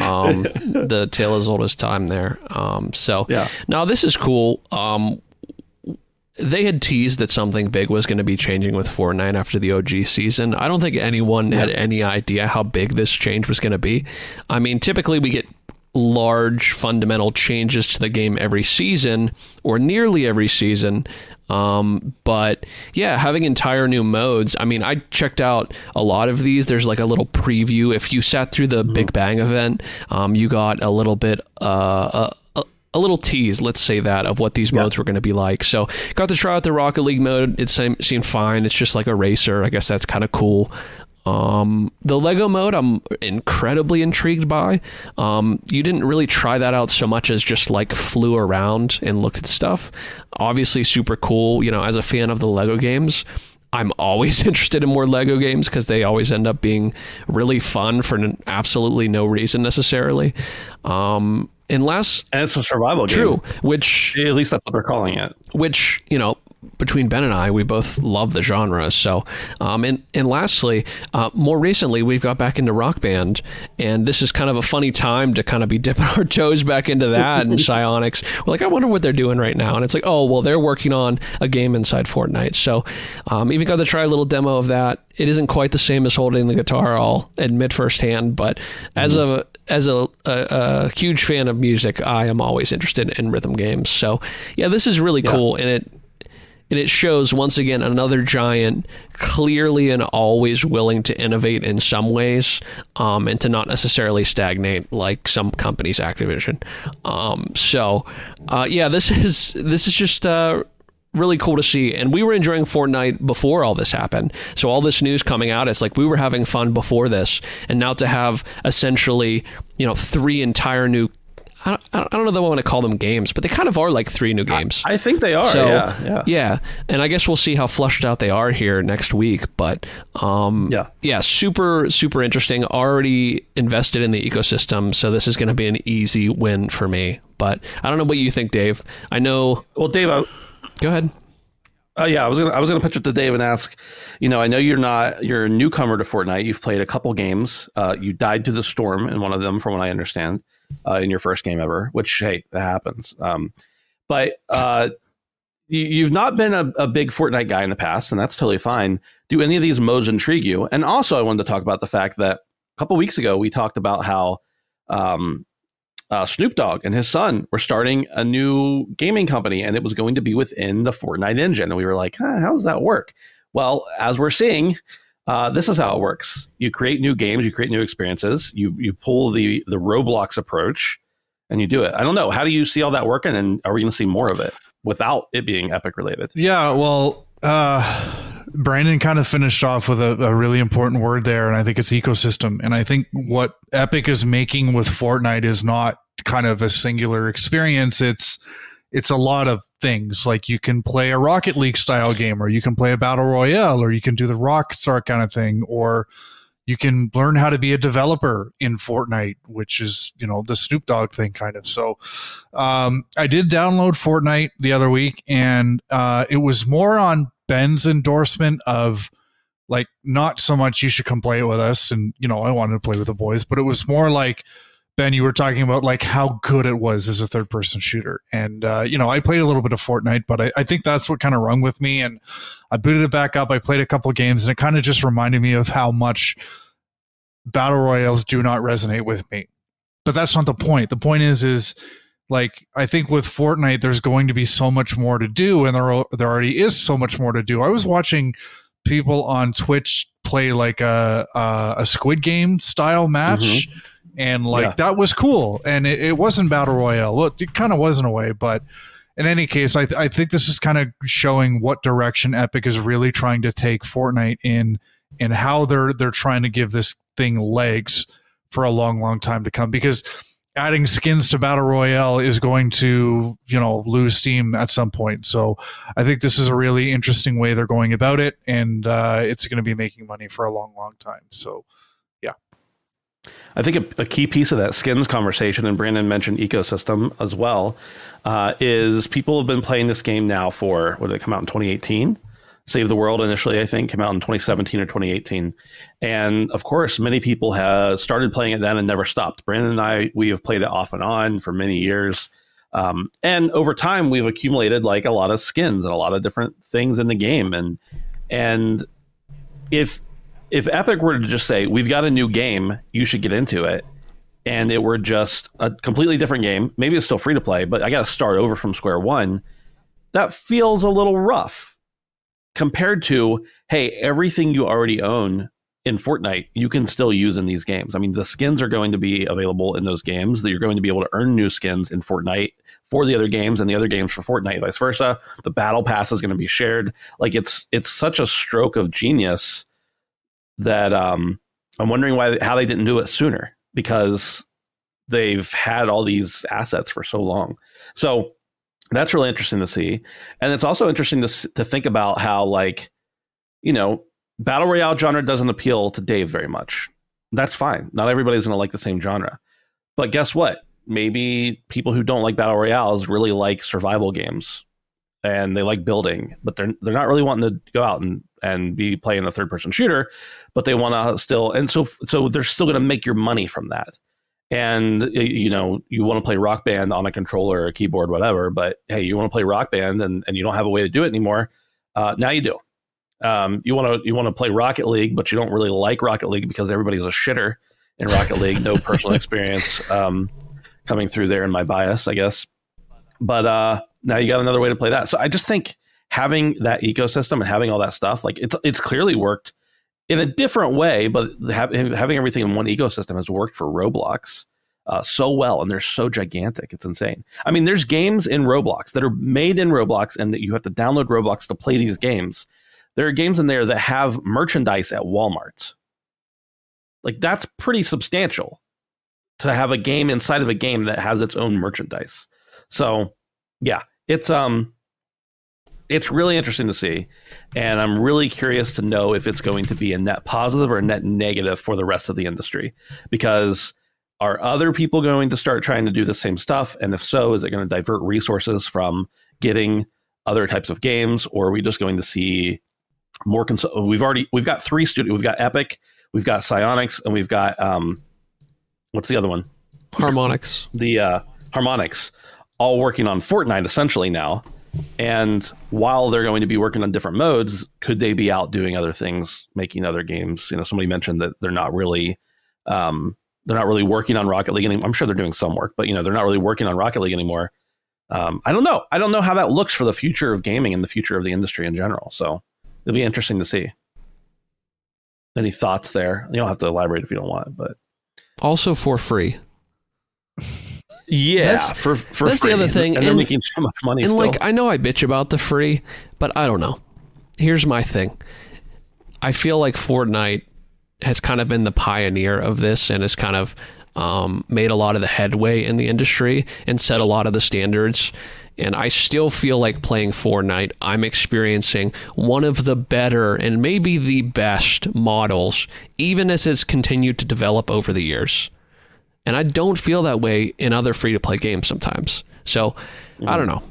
um, the tale as old as time. There, um, so Yeah. Now this is cool. Um, they had teased that something big was going to be changing with Fortnite after the OG season. I don't think anyone had any idea how big this change was going to be. I mean, typically we get large fundamental changes to the game every season or nearly every season. Um, but yeah, having entire new modes. I mean, I checked out a lot of these. There's like a little preview. If you sat through the Big Bang event, um, you got a little bit, uh, a, a, little tease, let's say that, of what these modes were going to be like. So, got to try out the Rocket League mode. It seemed, seemed fine. It's just like a racer. I guess that's kind of cool. Um, the Lego mode, I'm incredibly intrigued by. Um, you didn't really try that out so much as just like flew around and looked at stuff. Obviously, super cool. You know, as a fan of the Lego games, I'm always interested in more Lego games because they always end up being really fun for n- absolutely no reason necessarily. Um, unless And it's a survival game. true, which At least that's what they're calling it. which you know between Ben and I, we both love the genre. So, um, and and lastly, uh, more recently, we've got back into Rock Band, and this is kind of a funny time to kind of be dipping our toes back into that and Psyonix. We're like, I wonder what they're doing right now, and it's like, oh, well, they're working on a game inside Fortnite. So, um, even got to try a little demo of that. It isn't quite the same as holding the guitar. I'll admit firsthand, but as a as a, a, a huge fan of music, I am always interested in rhythm games. So, yeah, this is really cool, and it and it shows once again another giant clearly and always willing to innovate in some ways um, and to not necessarily stagnate like some companies activision. Um, so uh, yeah this is this is just uh, really cool to see. And we were enjoying fortnite before all this happened. So all this news coming out it's like we were having fun before this. And now to have essentially you know three entire new I don't, I don't know that I want to call them games, but they kind of are like three new games. I think they are. So, yeah, yeah. yeah, and I guess we'll see how flushed out they are here next week. But um, Yeah. yeah, super super interesting. Already invested in the ecosystem, so this is going to be an easy win for me. But I don't know what you think, Dave. I know. Well, Dave, I, Go ahead. Uh, yeah, I was gonna I was gonna pitch it to Dave and ask, you know, I know you're not you're a newcomer to Fortnite. You've played a couple games. Uh, you died to the storm in one of them, from what I understand, uh, in your first game ever. Which hey, that happens. Um, but uh, you, you've not been a, a big Fortnite guy in the past, and that's totally fine. Do any of these modes intrigue you? And also, I wanted to talk about the fact that a couple weeks ago we talked about how um, uh, Snoop Dogg and his son were starting a new gaming company, and it was going to be within the Fortnite engine. And we were like, huh, how does that work? Well, as we're seeing, uh, this is how it works. You create new games, you create new experiences, you you pull the the Roblox approach, and you do it. I don't know. How do you see all that working? And are we going to see more of it without it being Epic related? Yeah, well, uh, Brandon kind of finished off with a, a really important word there, and I think it's ecosystem. And I think what Epic is making with Fortnite is not kind of a singular experience. It's it's a lot of things. Like you can play a Rocket League style game, or you can play a battle royale, or you can do the Rockstar kind of thing, or you can learn how to be a developer in Fortnite, which is you know the Snoop Dogg thing kind of. So um, I did download Fortnite the other week, and uh, it was more on Ben's endorsement of like not so much you should come play it with us, and you know I wanted to play with the boys, but it was more like Ben, you were talking about like how good it was as a third person shooter. And, uh, you know, I played a little bit of Fortnite, but I, I think that's what kind of rung with me. And I booted it back up. I played a couple games and it kind of just reminded me of how much battle royales do not resonate with me. But that's not the point. The point is, is like, I think with Fortnite, there's going to be so much more to do. And there, there already is so much more to do. I was watching people on Twitch play like a, a, a Squid Game style match. Mm-hmm and like yeah. that was cool. And it, it wasn't battle royale. Well it kind of was in a way but in any case I, th- I think this is kind of showing what direction epic is really trying to take fortnite in and how they're they're trying to give this thing legs for a long long time to come. Because adding skins to battle royale is going to you know lose steam at some point. So i think this is a really interesting way they're going about it. And uh, it's going to be making money for a long long time. So I think a, a, key piece of that skins conversation, and Brandon mentioned ecosystem as well, uh, is people have been playing this game now for what did it come out in 2018? Save the World initially, I think, came out in 2017 or 2018. And of course, many people have started playing it then and never stopped. Brandon and I, we have played it off and on for many years. Um, and over time, we've accumulated like a lot of skins and a lot of different things in the game. And and if if Epic were to just say, "We've got a new game, you should get into it," and it were just a completely different game, maybe it's still free to play, but I got to start over from square one. That feels a little rough compared to, hey, everything you already own in Fortnite, you can still use in these games. I mean, the skins are going to be available in those games. That you're going to be able to earn new skins in Fortnite for the other games and the other games for Fortnite, vice versa. The battle pass is going to be shared. Like it's it's such a stroke of genius that um, I'm wondering why how they didn't do it sooner because they've had all these assets for so long. So that's really interesting to see, and it's also interesting to to think about how like you know battle royale genre doesn't appeal to Dave very much. That's fine. Not everybody's going to like the same genre, but guess what? Maybe people who don't like battle royales really like survival games and they like building, but they're they're not really wanting to go out and and be playing a third person shooter, but they want to still and so so they're still going to make your money from that. And you know you want to play Rock Band on a controller or a keyboard, whatever. But hey, you want to play Rock Band and, and you don't have a way to do it anymore. Uh, now you do. Um, you want to you want to play Rocket League, but you don't really like Rocket League because everybody's a shitter in Rocket League. No personal experience um, coming through there in my bias, I guess. But uh, now you got another way to play that. So I just think having that ecosystem and having all that stuff, like it's it's clearly worked in a different way, but having everything in one ecosystem has worked for Roblox uh, so well, and they're so gigantic. It's insane. I mean, there's games in Roblox that are made in Roblox, and that you have to download Roblox to play these games. There are games in there that have merchandise at Walmart. Like that's pretty substantial. to have a game inside of a game that has its own merchandise. So, yeah, it's um it's really interesting to see and i'm really curious to know if it's going to be a net positive or a net negative for the rest of the industry because are other people going to start trying to do the same stuff and if so is it going to divert resources from getting other types of games or are we just going to see more cons- we've already we've got three studios we've got epic we've got Psyonix and we've got um what's the other one Harmonix. the uh, Harmonix, all working on Fortnite essentially now. And while they're going to be working on different modes, could they be out doing other things, making other games? You know, somebody mentioned that they're not really, um, they're not really working on Rocket League anymore. I'm sure they're doing some work, but you know, they're not really working on Rocket League anymore. Um, I don't know. I don't know how that looks for the future of gaming and the future of the industry in general. So it'll be interesting to see. Any thoughts there? You don't have to elaborate if you don't want, but Also for free. yeah, That's- for, for that's the free. other thing, and they're and- making so much money. And still. like I know I bitch about the free, but I don't know. Here's my thing. I feel like Fortnite has kind of been the pioneer of this and has kind of um, made a lot of the headway in the industry and set a lot of the standards. And I still feel like playing Fortnite, I'm experiencing one of the better and maybe the best models, even as it's continued to develop over the years. And I don't feel that way in other free to play games sometimes. So I don't mm-hmm. know.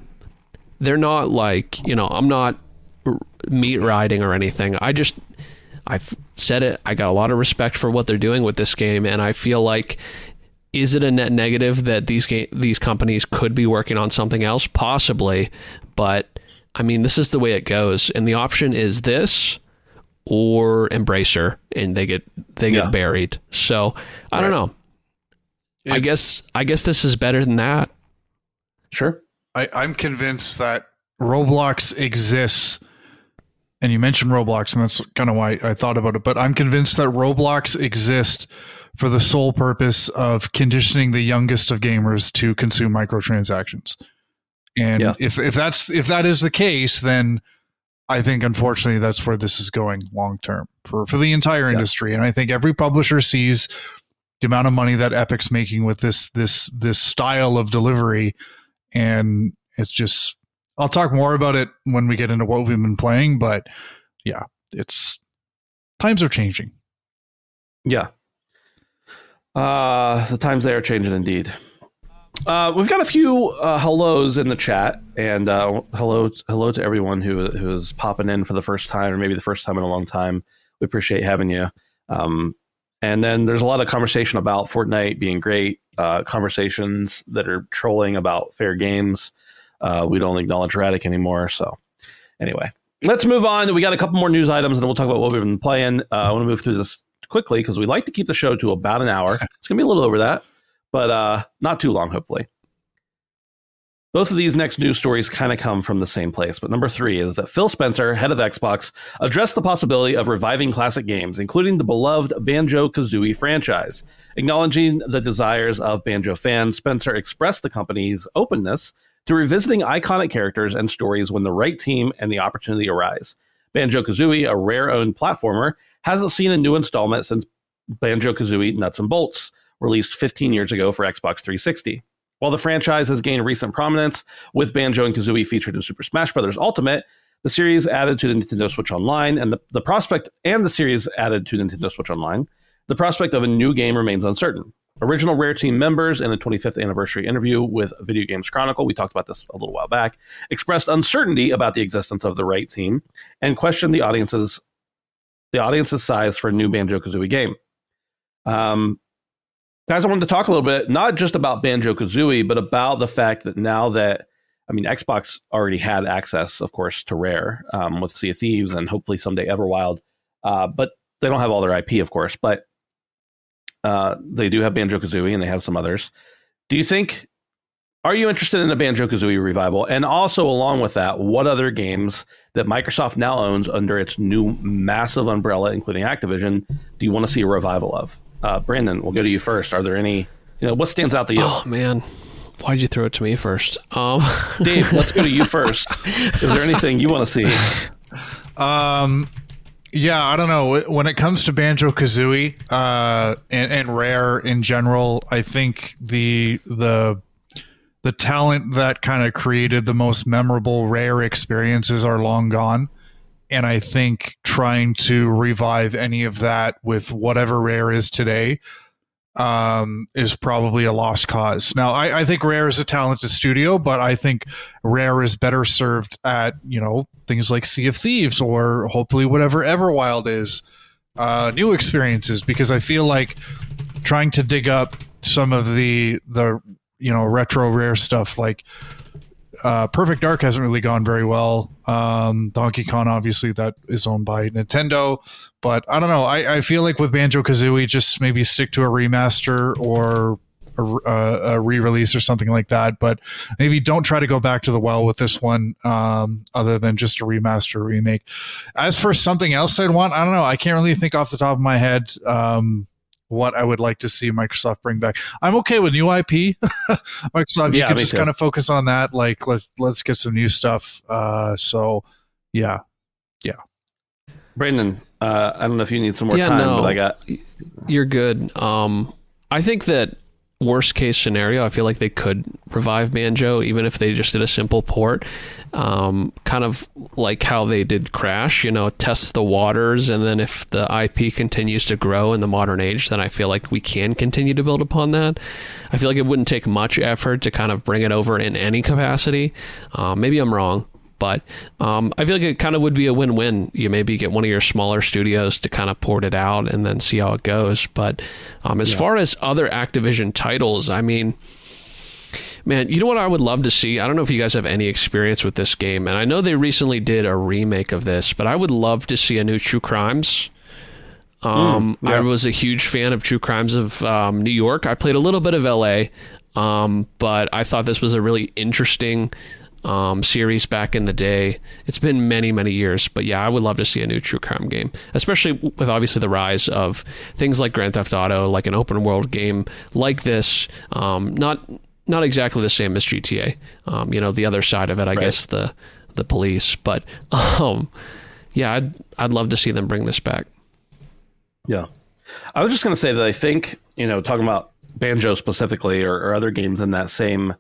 They're not like, you know, I'm not r- meat riding or anything. I just, I've said it. I got a lot of respect for what they're doing with this game. And I feel like, is it a net negative that these ga- these companies could be working on something else? Possibly. But I mean, this is the way it goes. And the option is this or Embracer and they get they get Yeah. buried. So I don't Right. Know. I guess I guess this is better than that. sure. I, I'm convinced that Roblox exists, and you mentioned Roblox, and that's kind of why I thought about it. But I'm convinced that Roblox exists for the sole purpose of conditioning the youngest of gamers to consume microtransactions. And Yeah. if if that's if that is the case, then I think unfortunately that's where this is going long term for for the entire Yeah. industry. And I think every publisher sees the amount of money that Epic's making with this this this style of delivery, and it's just. I'll talk more about it when we get into what we've been playing, but yeah, it's times are changing. Yeah. Uh, the times they are changing indeed. Uh, we've got a few uh, hellos in the chat, and uh, hello, hello to everyone who who is popping in for the first time, or maybe the first time in a long time. We appreciate having you. Um, and then there's a lot of conversation about Fortnite being great, uh, conversations that are trolling about fair games. Uh, we don't acknowledge Radix anymore. So, anyway, let's move on. We got a couple more news items, and then we'll talk about what we've been playing. Uh, I want to move through this quickly because we like to keep the show to about an hour. It's gonna be a little over that, but uh, not too long, hopefully. Both of these next news stories kind of come from the same place, but number three is that Phil Spencer, head of Xbox, addressed the possibility of reviving classic games, including the beloved Banjo Kazooie franchise. Acknowledging the desires of Banjo fans, Spencer expressed the company's openness to revisiting iconic characters and stories when the right team and the opportunity arise. Banjo Kazooie, a rare owned platformer, hasn't seen a new installment since Banjo Kazooie Nuts and Bolts, released 15 years ago for Xbox 360. While the franchise has gained recent prominence, with Banjo and Kazooie featured in Super Smash Bros. Ultimate, the series added to the Nintendo Switch Online, and the, the prospect and the series added to Nintendo Switch Online, the prospect of a new game remains uncertain. Original Rare Team members in the 25th anniversary interview with Video Games Chronicle, we talked about this a little while back, expressed uncertainty about the existence of the right team and questioned the audience's the audience's size for a new Banjo Kazooie game. Um, guys, I wanted to talk a little bit not just about Banjo Kazooie, but about the fact that now that I mean, Xbox already had access, of course, to Rare um, with Sea of Thieves and hopefully someday Everwild, uh, but they don't have all their IP, of course. But uh, they do have Banjo Kazooie and they have some others. Do you think? Are you interested in a Banjo Kazooie revival? And also, along with that, what other games that Microsoft now owns under its new massive umbrella, including Activision, do you want to see a revival of? Uh, Brandon, we'll go to you first. Are there any? You know, what stands out to you? Oh man, why'd you throw it to me first? Um, Dave, let's go to you first. Is there anything you want to see? Um, Yeah, I don't know. When it comes to Banjo Kazooie uh, and, and Rare in general, I think the the the talent that kind of created the most memorable Rare experiences are long gone. And I think trying to revive any of that with whatever Rare is today um, is probably a lost cause. Now, I, I, think Rare is a talented studio, but I think Rare is better served at you know things like Sea of Thieves or hopefully whatever Everwild is, uh, new experiences. Because I feel like trying to dig up some of the the you know retro Rare stuff like uh, Perfect Dark hasn't really gone very well. Um, Donkey Kong, obviously, that is owned by Nintendo. But I don't know. I, I feel like with Banjo Kazooie, just maybe stick to a remaster or a, a, re-release or something like that. But maybe don't try to go back to the well with this one, um, other than just a remaster remake. As for something else I'd want, I don't know. I can't really think off the top of my head. Um, what I would like to see Microsoft bring back. I'm okay with new IP. Microsoft, yeah, you can just too. kind of focus on that. Like let's let's get some new stuff. Uh, so yeah, yeah. Brandon, uh, I don't know if you need some more yeah, time, no, but I got. You're good. Um, I think that worst case scenario, I feel like they could revive Banjo, even if they just did a simple port. Um, kind of like how they did Crash, you know, test the waters, and then if the IP continues to grow in the modern age, then I feel like we can continue to build upon that. I feel like it wouldn't take much effort to kind of bring it over in any capacity. Uh, maybe I'm wrong, but um, I feel like it kind of would be a win-win. You maybe get one of your smaller studios to kind of port it out and then see how it goes. But um, as yeah. far as other Activision titles, I mean, man, you know what I would love to see? I don't know if you guys have any experience with this game, and I know they recently did a remake of this, but I would love to see a new True Crimes. Um, mm, yeah. I was a huge fan of True Crimes of um, New York. I played a little bit of LA, um, but I thought this was a really interesting um, series back in the day. It's been many, many years, but yeah, I would love to see a new true crime game, especially with obviously the rise of things like Grand Theft Auto, like an open world game like this. Um, not not exactly the same as GTA. Um, you know, the other side of it, I right. guess the the police, but um, yeah, I'd I'd love to see them bring this back. Yeah, I was just gonna say that I think you know talking about Banjo specifically or, or other games in that same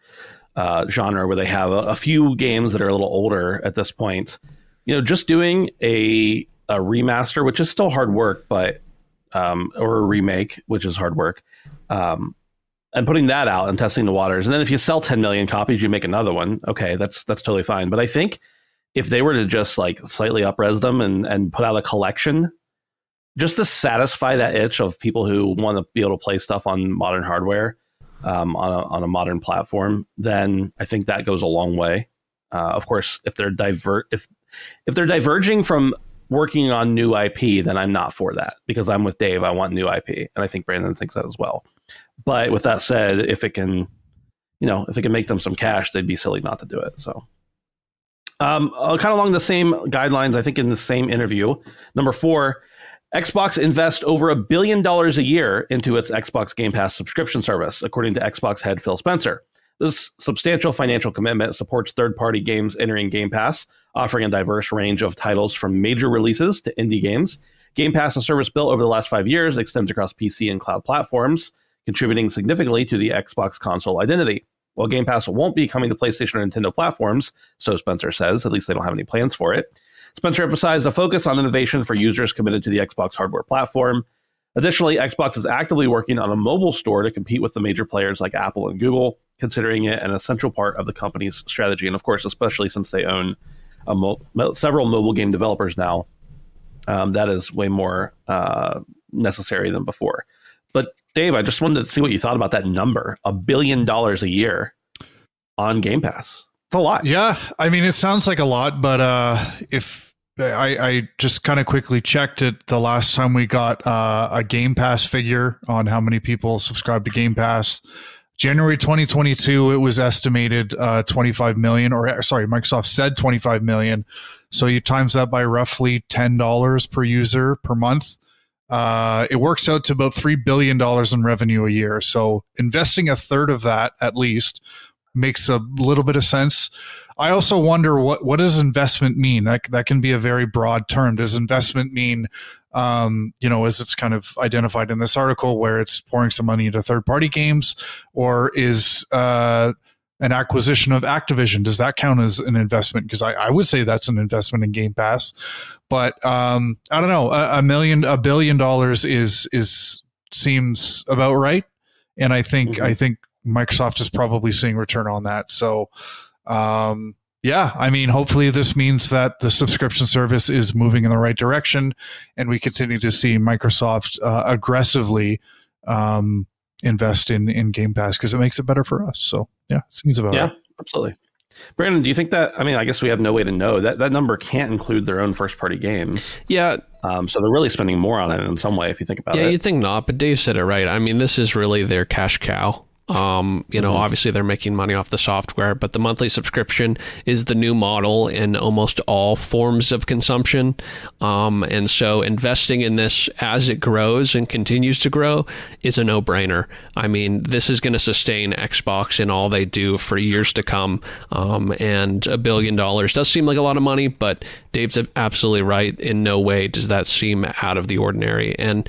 uh, genre where they have a, a, few games that are a little older at this point. You know, just doing a a remaster, which is still hard work, but um, or a remake, which is hard work, um, and putting that out and testing the waters. And then if you sell 10 million copies, you make another one. Okay, that's that's totally fine. But I think if they were to just like slightly upres them and and put out a collection just to satisfy that itch of people who want to be able to play stuff on modern hardware um, on, a, on a modern platform, then I think that goes a long way. Uh, of course, if they're divert if if they're diverging from working on new IP, then I'm not for that because I'm with Dave. I want new IP, and I think Brandon thinks that as well. But with that said, if it can, you know, if it can make them some cash, they'd be silly not to do it. So, um, uh, kind of along the same guidelines, I think in the same interview, number four, Xbox invests over a billion dollars a year into its Xbox Game Pass subscription service, according to Xbox head Phil Spencer. This substantial financial commitment supports third party games entering Game Pass, offering a diverse range of titles from major releases to indie games. Game Pass, a service built over the last five years, extends across PC and cloud platforms, contributing significantly to the Xbox console identity. While Game Pass won't be coming to PlayStation or Nintendo platforms, so Spencer says, at least they don't have any plans for it, Spencer emphasized a focus on innovation for users committed to the Xbox hardware platform. Additionally, Xbox is actively working on a mobile store to compete with the major players like Apple and Google, considering it an essential part of the company's strategy. And of course, especially since they own mo- several mobile game developers now, um, that is way more uh, necessary than before. But Dave, I just wanted to see what you thought about that number a billion dollars a year on Game Pass. It's a lot. Yeah, I mean, it sounds like a lot, but uh, if I, I just kind of quickly checked it the last time we got uh, a Game Pass figure on how many people subscribe to Game Pass. January 2022, it was estimated uh, 25 million, or sorry, Microsoft said 25 million. So you times that by roughly $10 per user per month. Uh, it works out to about $3 billion in revenue a year. So investing a third of that at least makes a little bit of sense. I also wonder what what does investment mean? That that can be a very broad term. Does investment mean, um, you know, as it's kind of identified in this article, where it's pouring some money into third party games, or is uh, an acquisition of Activision does that count as an investment? Because I, I would say that's an investment in Game Pass, but um, I don't know. A, a million, a billion dollars is is seems about right, and I think Mhm. I think Microsoft is probably seeing return on that. So um, yeah, I mean, hopefully this means that the subscription service is moving in the right direction, and we continue to see Microsoft uh, aggressively um, invest in in Game Pass because it makes it better for us. So yeah, seems about Yeah, right. absolutely. Brandon, do you think that? I mean, I guess we have no way to know that that number can't include their own first party games. Yeah, Um, so they're really spending more on it in some way, if you think about yeah, it. Yeah, you'd think not, but Dave said it right. I mean, this is really their cash cow. Um, you know, Mhm. obviously they're making money off the software, but the monthly subscription is the new model in almost all forms of consumption. Um, and so investing in this as it grows and continues to grow is a no-brainer. I mean, this is going to sustain Xbox in all they do for years to come. Um, and a billion dollars does seem like a lot of money, but Dave's absolutely right. In no way does that seem out of the ordinary. And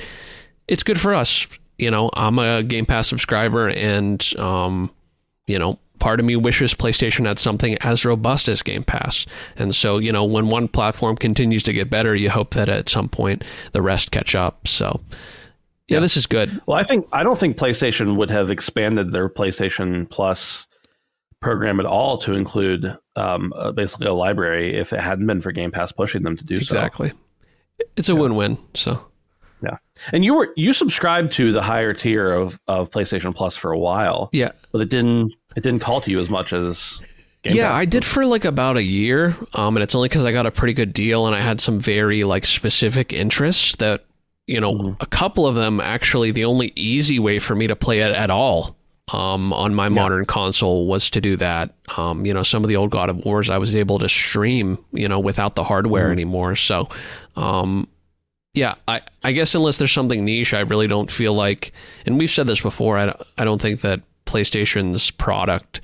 it's good for us. You know, I'm a Game Pass subscriber, and um, you know, part of me wishes PlayStation had something as robust as Game Pass. And so, you know, when one platform continues to get better, you hope that at some point the rest catch up. So, yeah, this is good. Well, I think I don't think PlayStation would have expanded their PlayStation Plus program at all to include um, uh, basically a library if it hadn't been for Game Pass pushing them to do so. Exactly. It's a win-win. So, And you were you subscribed to the higher tier of, of PlayStation Plus for a while, yeah, but it didn't it didn't call to you as much as Game yeah, Pass I did for like about a year, um, and it's only because I got a pretty good deal and I had some very like specific interests that, you know, Mhm. a couple of them actually the only easy way for me to play it at all, um, on my modern console was to do that. Um, you know, some of the old God of Wars I was able to stream, you know, without the hardware Mhm. anymore. So, um, yeah, I, I guess unless there's something niche, I really don't feel like, and we've said this before, I, don't- I don't think that PlayStation's product,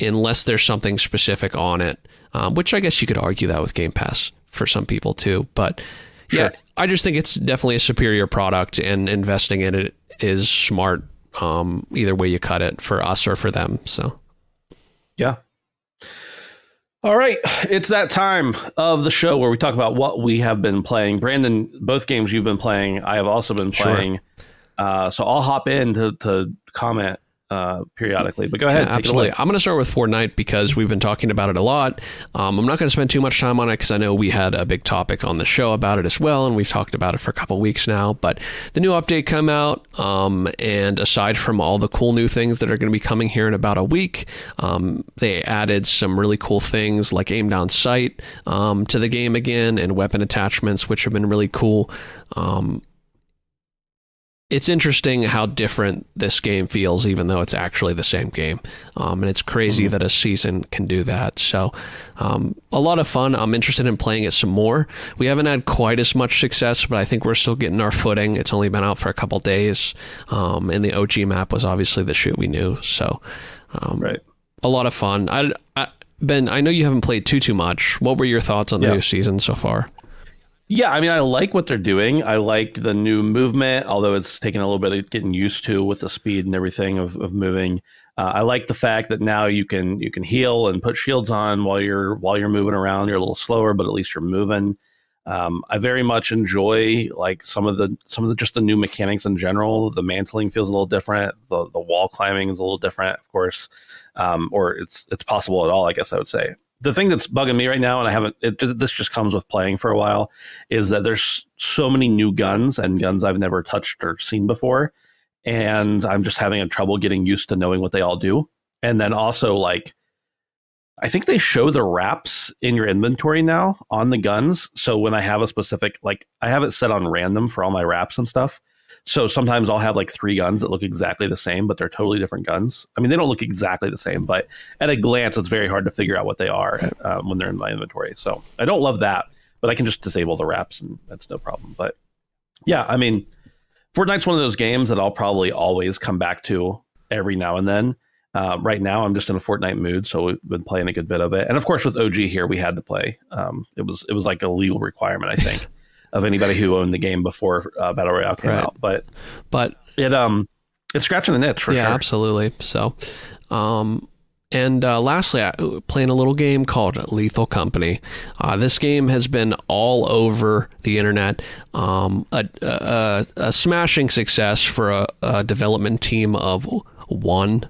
unless there's something specific on it, um, which I guess you could argue that with Game Pass for some people too. But yeah, I just think it's definitely a superior product, and investing in it is smart. Um, either way you cut it for us or for them. So Yeah. All right, it's that time of the show where we talk about what we have been playing. Brandon, both games you've been playing, I have also been Sure. playing. Uh, so I'll hop in to, to comment uh, periodically. But go ahead, Yeah, absolutely. I'm going to start with Fortnite because we've been talking about it a lot. Um, I'm not going to spend too much time on it because I know we had a big topic on the show about it as well, and we've talked about it for a couple weeks now. But the new update come out, um, and aside from all the cool new things that are going to be coming here in about a week, um, they added some really cool things like aim down sight um, to the game again, and weapon attachments, which have been really cool. It's interesting how different this game feels, even though it's actually the same game. Um, and it's crazy Mhm. that a season can do that. So, um, a lot of fun. I'm interested in playing it some more. We haven't had quite as much success, but I think we're still getting our footing. It's only been out for a couple days. Um, and the OG map was obviously the shoot we knew. So, um, Right. a lot of fun. I, I, ben, I know you haven't played too too much. What were your thoughts on the Yeah. new season so far? Yeah, I mean, I like what they're doing. I like the new movement, although it's taken a little bit of getting used to with the speed and everything of, of moving. Uh, I like the fact that now you can you can heal and put shields on while you're while you're moving around. You're a little slower, but at least you're moving. Um, I very much enjoy like some of the some of the just the new mechanics in general. The mantling feels a little different. The the wall climbing is a little different, of course, um, or it's it's possible at all. I guess I would say the thing that's bugging me right now, and I haven't. It, this just comes with playing for a while is that there's so many new guns and guns I've never touched or seen before. And I'm just having a trouble getting used to knowing what they all do. And then also, like, I think they show the wraps in your inventory now on the guns. So when I have a specific, like, I have it set on random for all my wraps and stuff. So sometimes I'll have like three guns that look exactly the same, but they're totally different guns. I mean, they don't look exactly the same, but at a glance, it's very hard to figure out what they are um, when they're in my inventory. So I don't love that but I can just disable the wraps and that's no problem. But yeah, I mean, Fortnite's one of those games that I'll probably always come back to every now and then. Uh, right now, I'm just in a Fortnite mood, so we've been playing a good bit of it. And of course, with OG here, we had to play. Um, it was it was like a legal requirement, I think, of anybody who owned the game before uh, Battle Royale came Right. out. But But it um it's scratching an itch for yeah, sure. absolutely. So, um, and uh, lastly, I playing a little game called Lethal Company. Uh, this game has been all over the internet. Um, a, a, a smashing success for a, a development team of one.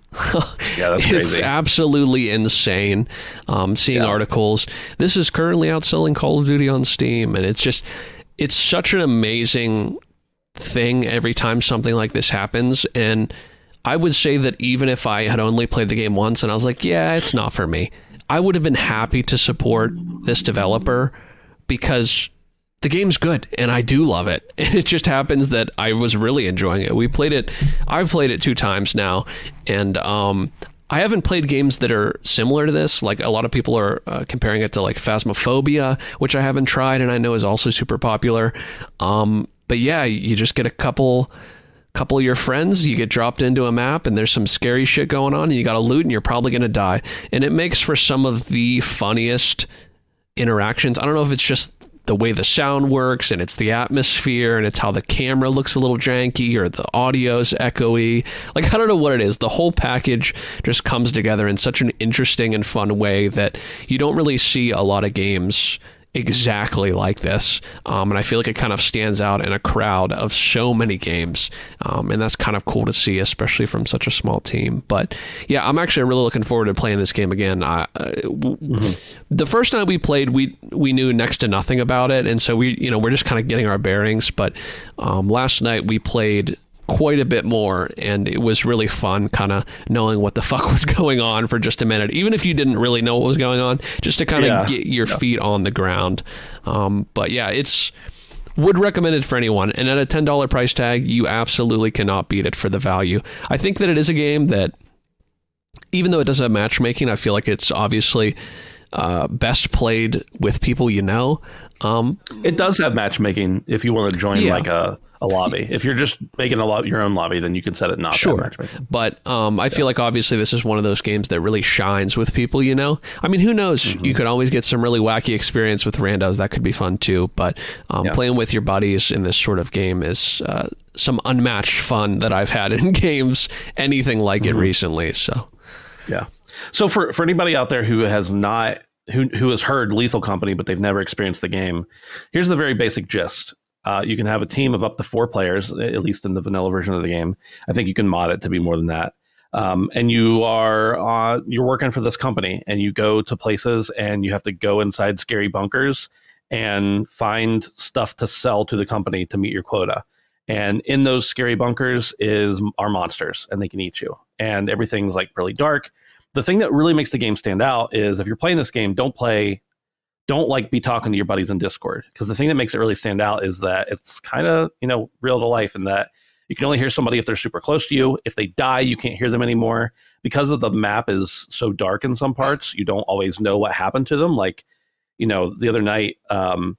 Yeah, that's it's crazy. absolutely insane. Um, seeing Yeah. articles. This is currently outselling Call of Duty on Steam, and it's just it's such an amazing thing every time something like this happens and I would say that even if I had only played the game once and I was like, yeah, it's not for me, I would have been happy to support this developer because the game's good and I do love it. And it just happens that I was really enjoying it. We played it, I've played it two times now, and um, I haven't played games that are similar to this. Like a lot of people are uh, comparing it to like Phasmophobia, which I haven't tried and I know is also super popular. Um, but yeah, you just get a couple couple of your friends, you get dropped into a map and there's some scary shit going on and you got to loot and you're probably going to die. And it makes for some of the funniest interactions. I don't know if it's just the way the sound works and it's the atmosphere and it's how the camera looks a little janky or the audio's echoey. Like I don't know what it is. The whole package just comes together in such an interesting and fun way that you don't really see a lot of games exactly like this. Um, and I feel like it kind of stands out in a crowd of so many games. Um, and that's kind of cool to see, especially from such a small team. But yeah, I'm actually really looking forward to playing this game again. I, uh, w- The first night we played, we we knew next to nothing about it. And so we, you know, we're just kind of getting our bearings. But um, last night we played quite a bit more and it was really fun kind of knowing what the fuck was going on for just a minute. Even if you didn't really know what was going on just to kind of Yeah. get your feet on the ground. Um, but yeah it's would recommend it for anyone. And at a $10 price tag you absolutely cannot beat it for the value. I think that it is a game that even though it doesn't have matchmaking i feel like it's obviously uh, best played with people you know. Um, It does have matchmaking if you want to join Yeah. like a, a lobby. If you're just making a lo- your own lobby, then you can set it not Sure. But um, I feel like obviously this is one of those games that really shines with people, you know? I mean, who knows? Mm-hmm. You could always get some really wacky experience with randos. That could be fun too. But um, Yeah. playing with your buddies in this sort of game is uh, some unmatched fun that I've had in games, anything like Mm-hmm. it recently. So, Yeah. So for for anybody out there who has not who who has heard Lethal Company but they've never experienced the game, here's the very basic gist. Uh, you can have a team of up to four players, at least in the vanilla version of the game. I think you can mod it to be more than that. Um, and you are uh, you're working for this company, and you go to places, and you have to go inside scary bunkers and find stuff to sell to the company to meet your quota. And in those scary bunkers is are monsters, and they can eat you. And everything's like really dark the thing that really makes the game stand out is if you're playing this game, don't play, don't like be talking to your buddies in Discord because the thing that makes it really stand out is that it's kind of you know real to life in that you can only hear somebody if they're super close to you. If they die, you can't hear them anymore because of the map is so dark in some parts. You don't always know what happened to them. Like you know, the other night, um,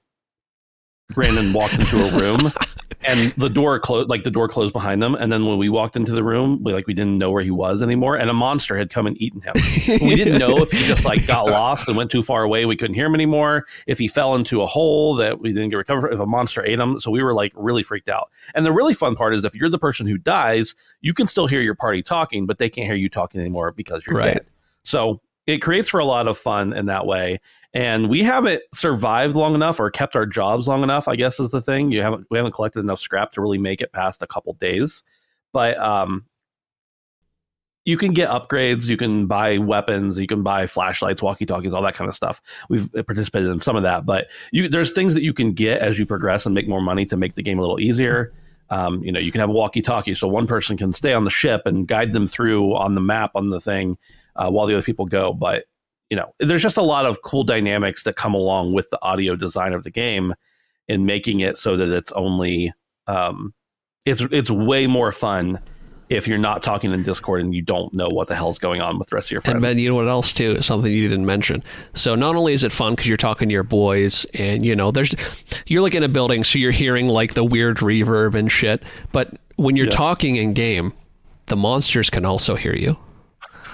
Brandon walked into a room and the door closed like the door closed behind them and then when we walked into the room we like we didn't know where he was anymore and a monster had come and eaten him. We didn't know if he just like got lost and went too far away we couldn't hear him anymore if he fell into a hole that we didn't get recovered if a monster ate him. So we were like really freaked out. And the really fun part is if you're the person who dies you can still hear your party talking but they can't hear you talking anymore because you're Right. dead. So it creates for a lot of fun in that way. And we haven't survived long enough or kept our jobs long enough i guess is the thing. You haven't we haven't collected enough scrap to really make it past a couple days. But um you can get upgrades. You can buy weapons. You can buy flashlights walkie talkies all that kind of stuff. We've participated in some of that. But you there's things that you can get as you progress and make more money to make the game a little easier. Um, you know you can have a walkie talkie so one person can stay on the ship and guide them through on the map on the thing uh, while the other people go but you know there's just a lot of cool dynamics that come along with the audio design of the game in making it so that it's only um, it's it's way more fun if you're not talking in discord and you don't know what the hell's going on with the rest of your friends And Ben, you know what else too? Something you didn't mention. So not only is it fun because you're talking to your boys, and you know, there's you're like in a building, so you're hearing like the weird reverb and shit. But when you're Yeah. talking in game, the monsters can also hear you.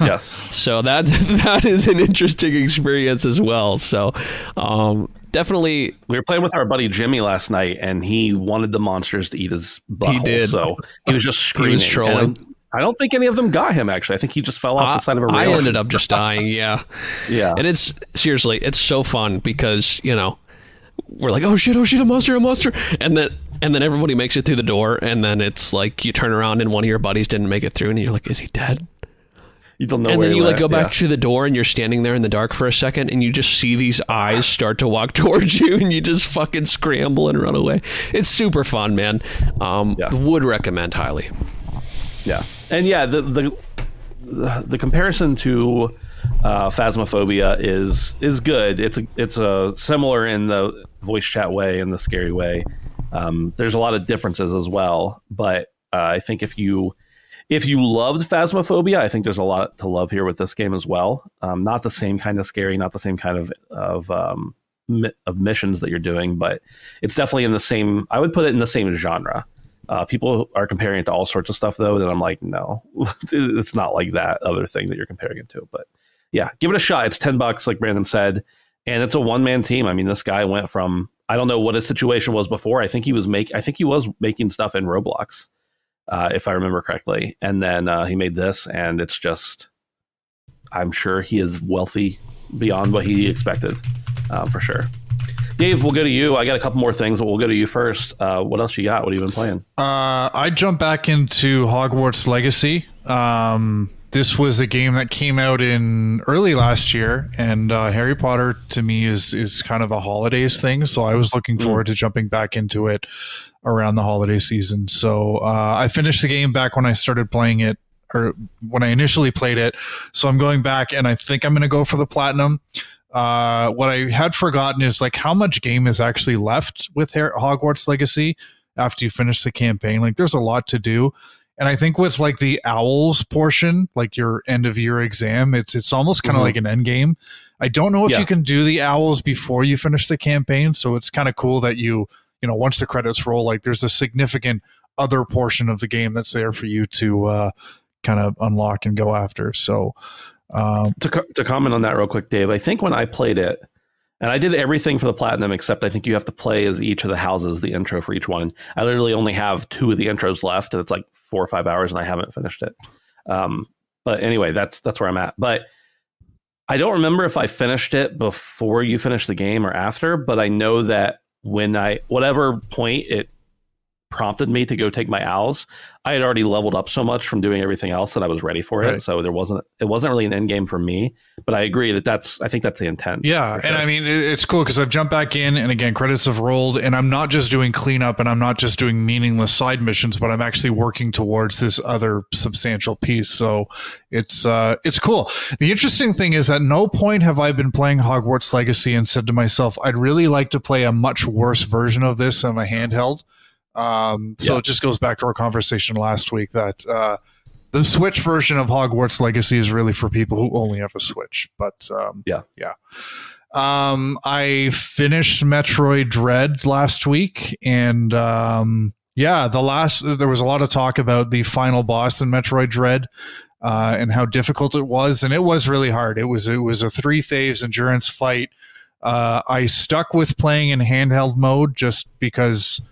Yes. So that that is an interesting experience as well. So um, definitely, We were playing with our buddy Jimmy last night, and he wanted the monsters to eat his butt. He did. So he was just screaming. was trolling. I don't think any of them got him. Actually, I think he just fell off the side of a rail. I ended up just dying. Yeah. Yeah. And it's seriously, it's so fun because you know we're like, oh shit, oh shit, a monster, a monster, and then and then everybody makes it through the door, and then it's like you turn around and one of your buddies didn't make it through, and you're like, is he dead? You don't know and then you like go back Yeah. to the door, and you're standing there in the dark for a second, and you just see these eyes start to walk towards you, and you just fucking scramble and run away. It's super fun, man. Um, Yeah. Would recommend highly. Yeah, and yeah, the the the, the comparison to uh, Phasmophobia is is good. It's a it's a similar in the voice chat way and the scary way. Um, there's a lot of differences as well, but uh, I think if you if you loved Phasmophobia, I think there's a lot to love here with this game as well. Um, not the same kind of scary, not the same kind of of um, of missions that you're doing, but it's definitely in the same. I would put it in the same genre. Uh, people are comparing it to all sorts of stuff though that I'm like, no, it's not like that other thing that you're comparing it to. But yeah, give it a shot. It's ten bucks, like Brandon said, and it's a one man team. I mean, this guy went from I don't know what his situation was before. I think he was make I think he was making stuff in Roblox, uh, if I remember correctly, and then uh, he made this, and it's just I'm sure he is wealthy beyond what he expected, uh, for sure. Dave, we'll go to you. I got a couple more things, but we'll go to you first. Uh, what else you got? What have you been playing? Uh, I jumped back into Hogwarts Legacy. Um, this was a game that came out in early last year, and uh, Harry Potter to me is is kind of a holidays thing. So I was looking forward to jumping back into it around the holiday season. So uh, I finished the game back when I started playing it, or when I initially played it. So I'm going back, and I think I'm going to go for the platinum. Uh, what I had forgotten is like how much game is actually left with Har- Hogwarts Legacy after you finish the campaign. Like there's a lot to do. And I think with like the owls portion, like your end of year exam, it's it's almost kind of Mhm. like an end game. I don't know if Yeah. you can do the owls before you finish the campaign, so it's kind of cool that you, you know, once the credits roll, like there's a significant other portion of the game that's there for you to uh kind of unlock and go after. So um to, co- to comment on that real quick, Dave, I think when I played it, and I did everything for the platinum except I think you have to play as each of the houses, the intro for each one. I literally only have two of the intros left, and it's like four or five hours, and I haven't finished it. Um, but anyway, that's that's where I'm at. But I don't remember if I finished it before you finished the game or after. But I know that when I whatever point it prompted me to go take my owls, I had already leveled up so much from doing everything else that I was ready for it. Right. So there wasn't it wasn't really an end game for me. But I agree that that's I think that's the intent. Yeah, for and. I mean it's cool because I've jumped back in, and again credits have rolled, and I'm not just doing cleanup, and I'm not just doing meaningless side missions, but I'm actually working towards this other substantial piece. So it's uh, it's cool. The interesting thing is at no point have I been playing Hogwarts Legacy and said to myself, I'd really like to play a much worse version of this on a handheld. Um, so Yeah. it just goes back to our conversation last week that uh, the Switch version of Hogwarts Legacy is really for people who only have a Switch. But um, Yeah. yeah. Um, I finished Metroid Dread last week, and um, yeah, the last there was a lot of talk about the final boss in Metroid Dread. Uh, and how difficult it was, and it was really hard. It was it was a three phase endurance fight. Uh, I stuck with playing in handheld mode just because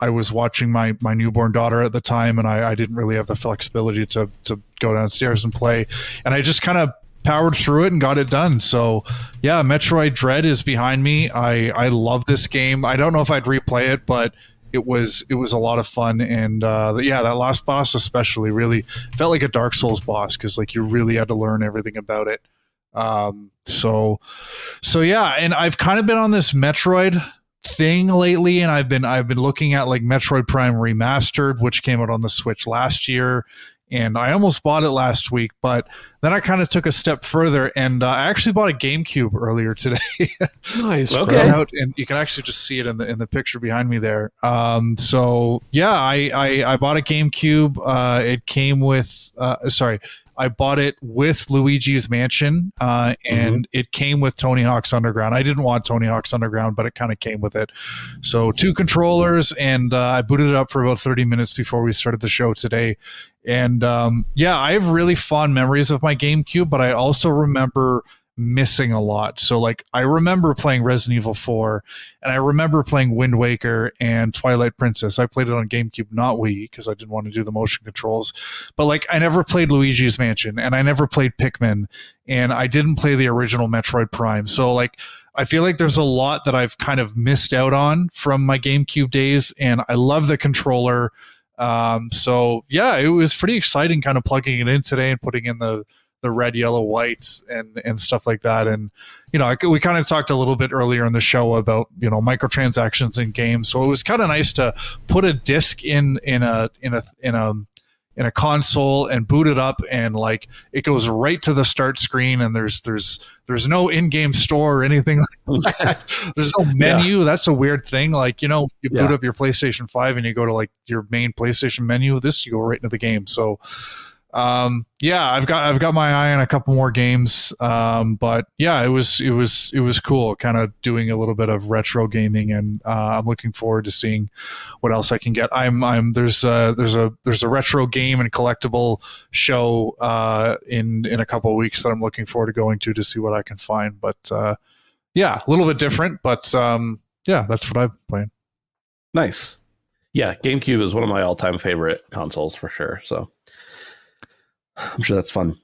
I was watching my my newborn daughter at the time, and I, I didn't really have the flexibility to to go downstairs and play. And I just kind of powered through it and got it done. So yeah, Metroid Dread is behind me. I I love this game. I don't know if I'd replay it, but it was it was a lot of fun. And uh, yeah, that last boss especially really felt like a Dark Souls boss because like you really had to learn everything about it. Um, so so yeah, and I've kind of been on this Metroid thing lately and I've been I've been looking at like Metroid Prime Remastered which came out on the Switch last year and I almost bought it last week but then I kind of took a step further and uh, I actually bought a GameCube earlier today Nice. Okay. Out, and you can actually just see it in the in the picture behind me there. Um, so yeah, I, I I bought a GameCube. Uh, it came with uh, sorry, I bought it with Luigi's Mansion, uh, and it came with Tony Hawk's Underground. I didn't want Tony Hawk's Underground, but it kind of came with it. So two controllers, and uh, I booted it up for about thirty minutes before we started the show today. And um, yeah, I have really fond memories of my GameCube, but I also remember missing a lot. So like I remember playing Resident Evil 4 and I remember playing Wind Waker and Twilight Princess. I played it on GameCube, not Wii because I didn't want to do the motion controls. But like I never played Luigi's Mansion and I never played Pikmin and I didn't play the original Metroid Prime. So like I feel like there's a lot that I've kind of missed out on from my GameCube days and I love the controller. Um, so yeah, it was pretty exciting kind of plugging it in today and putting in the the red, yellow, whites, and and stuff like that. And you know, we kind of talked a little bit earlier in the show about you know microtransactions in games. So it was kind of nice to put a disc in in a in a in a in a console and boot it up and like it goes right to the start screen and there's there's there's no in-game store or anything like that. there's no menu. Yeah. That's a weird thing. Like, you know, you boot yeah. up your PlayStation 5 and you go to like your main PlayStation menu. This you go right into the game. So um, yeah, I've got I've got my eye on a couple more games. Um, but yeah, it was it was it was cool, kind of doing a little bit of retro gaming, and uh, I'm looking forward to seeing what else I can get. I'm I'm there's a, there's a there's a retro game and collectible show uh, in in a couple weeks that I'm looking forward to going to to see what I can find. But uh, yeah, a little bit different, but um, yeah, that's what been playing. Nice. Yeah, GameCube is one of my all-time favorite consoles for sure. So I'm sure that's fun.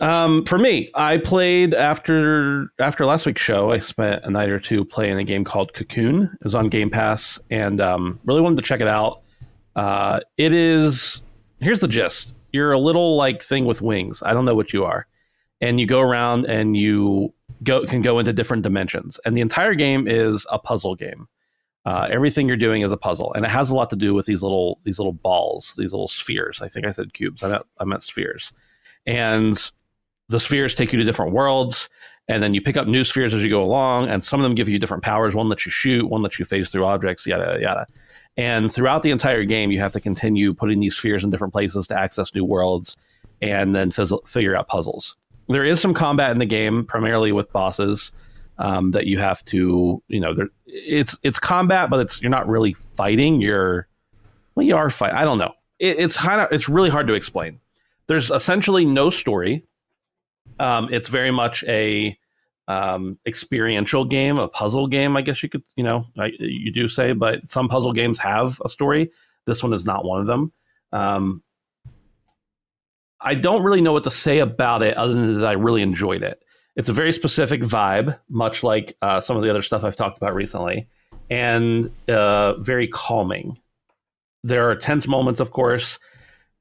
Um, for me, I played after after last week's show. I spent a night or two playing a game called Cocoon. It was on Game Pass, and um, really wanted to check it out. Uh, it is here's the gist: you're a little like thing with wings. I don't know what you are, and you go around and you go can go into different dimensions. And the entire game is a puzzle game. Uh, everything you're doing is a puzzle, and it has a lot to do with these little these little balls, these little spheres. I think I said cubes. I meant I meant spheres, and the spheres take you to different worlds, and then you pick up new spheres as you go along, and some of them give you different powers. One lets you shoot, one lets you phase through objects, yada yada. And throughout the entire game, you have to continue putting these spheres in different places to access new worlds, and then fizzle, figure out puzzles. There is some combat in the game, primarily with bosses um, that you have to, you know, there, it's it's combat, but it's you're not really fighting. You're well, you are fight. I don't know. It, it's kind of it's really hard to explain. There's essentially no story. Um, it's very much a um, experiential game, a puzzle game. I guess you could, you know, I, you do say, but some puzzle games have a story. This one is not one of them. Um, I don't really know what to say about it other than that I really enjoyed it. It's a very specific vibe, much like uh, some of the other stuff I've talked about recently, and uh, very calming. There are tense moments, of course.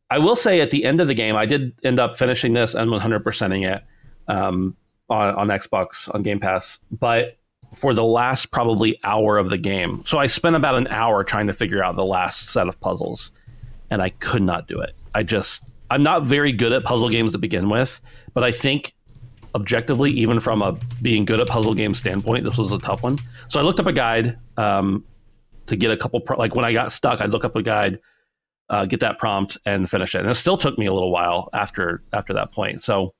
I will say at the end of the game, I did end up finishing this and 100%ing it um, on, on Xbox on Game Pass, but for the last probably hour of the game. So I spent about an hour trying to figure out the last set of puzzles, and I could not do it. I just, I'm not very good at puzzle games to begin with, but I think objectively, even from a being good at puzzle game standpoint, this was a tough one. So I looked up a guide um, to get a couple. Pro- like when I got stuck, I'd look up a guide, uh, get that prompt, and finish it. And it still took me a little while after after that point. So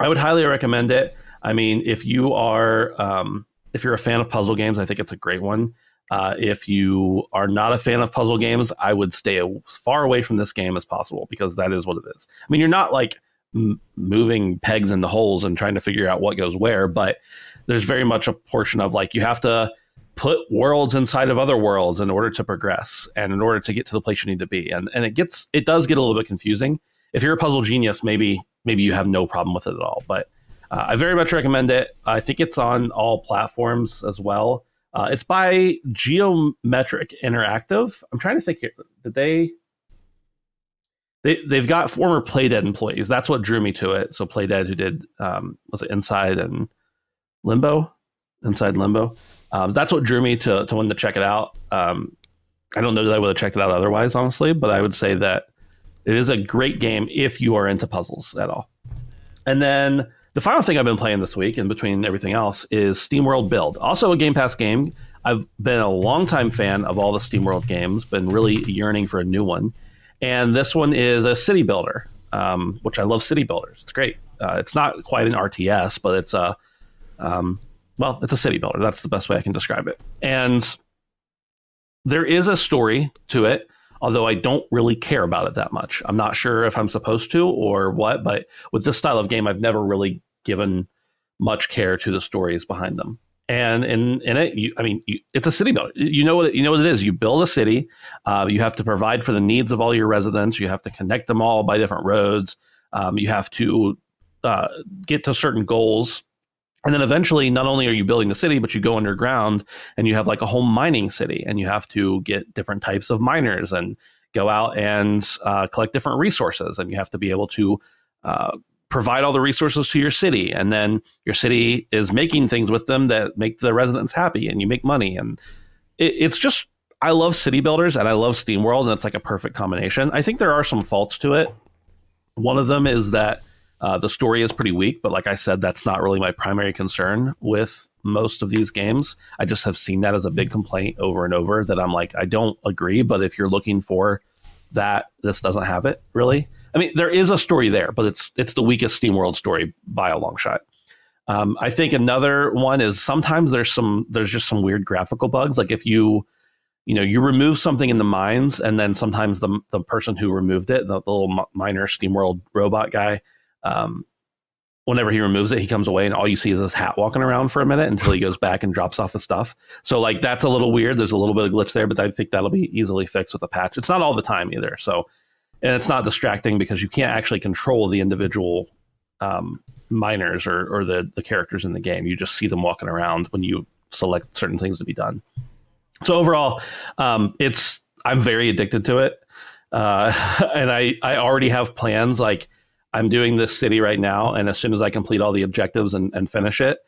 I would highly recommend it. I mean, if you are um, if you're a fan of puzzle games, I think it's a great one. Uh, if you are not a fan of puzzle games, I would stay as far away from this game as possible because that is what it is. I mean, you're not like m- moving pegs in the holes and trying to figure out what goes where. But there's very much a portion of like you have to put worlds inside of other worlds in order to progress and in order to get to the place you need to be. And and it gets it does get a little bit confusing. If you're a puzzle genius, maybe maybe you have no problem with it at all. But uh, I very much recommend it. I think it's on all platforms as well. Uh, it's by Geometric Interactive. I'm trying to think. Did they? They they've got former Playdead employees. That's what drew me to it. So Playdead, who did um, was it Inside and Limbo, Inside Limbo. Um, that's what drew me to to want to check it out. Um, I don't know that I would have checked it out otherwise, honestly, but I would say that it is a great game if you are into puzzles at all. And then the final thing I've been playing this week, in between everything else, is SteamWorld Build. Also a Game Pass game. I've been a longtime fan of all the SteamWorld games, been really yearning for a new one and this one is a city builder. um, which I love city builders. It's great. Uh, it's not quite an RTS, but it's a um, well, it's a city builder. That's the best way I can describe it. And there is a story to it, although I don't really care about it that much. I'm not sure if I'm supposed to or what, but with this style of game, I've never really given much care to the stories behind them. And in in it, you, I mean, you, it's a city builder. You know what it, you know what it is. You build a city. Uh, you have to provide for the needs of all your residents. You have to connect them all by different roads. Um, you have to uh, get to certain goals and then eventually, not only are you building the city, but you go underground and you have like a whole mining city, and you have to get different types of miners and go out and uh, collect different resources, and you have to be able to uh, provide all the resources to your city, and then your city is making things with them that make the residents happy, and you make money, and it, it's just I love city builders and I love SteamWorld and it's like a perfect combination. I think there are some faults to it. One of them is that uh, the story is pretty weak, but like I said, that's not really my primary concern with most of these games. I just have seen that as a big complaint over and over that I'm like, I don't agree, but if you're looking for that, this doesn't have it really. I mean, there is a story there, but it's it's the weakest SteamWorld story by a long shot. Um, I think another one is sometimes there's some there's just some weird graphical bugs. Like if you you know you remove something in the mines, and then sometimes the the person who removed it, the, the little miner SteamWorld robot guy, um, whenever he removes it, he comes away and all you see is this hat walking around for a minute until he goes back and drops off the stuff. So like that's a little weird. There's a little bit of glitch there, but I think that'll be easily fixed with a patch. It's not all the time either. So and it's not distracting because you can't actually control the individual um, miners or, or the the characters in the game. You just see them walking around when you select certain things to be done. So overall, um, it's I'm very addicted to it, uh, and I I already have plans like I'm doing this city right now, and as soon as I complete all the objectives and, and finish it,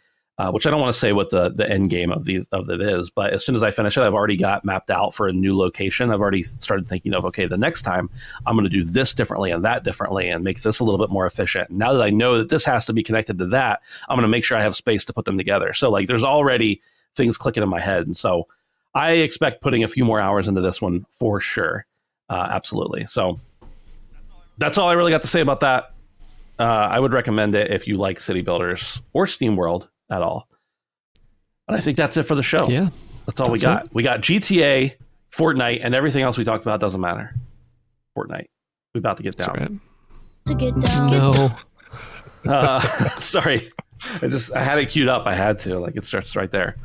uh, which I don't want to say what the the end game of these of it is, but as soon as I finish it, I've already got mapped out for a new location. I've already started thinking of okay, the next time I'm going to do this differently and that differently, and make this a little bit more efficient. Now that I know that this has to be connected to that, I'm going to make sure I have space to put them together. So like, there's already things clicking in my head, and so I expect putting a few more hours into this one for sure. Uh, absolutely. So that's all I really got to say about that. Uh, I would recommend it if you like City Builders or SteamWorld at all. And I think that's it for the show. Yeah. That's all we got. It. We got GTA, Fortnite, and everything else we talked about doesn't matter. Fortnite. We're about to get down. Right. To get down. No. uh, sorry. I just I had it queued up. I had to. Like it starts right there.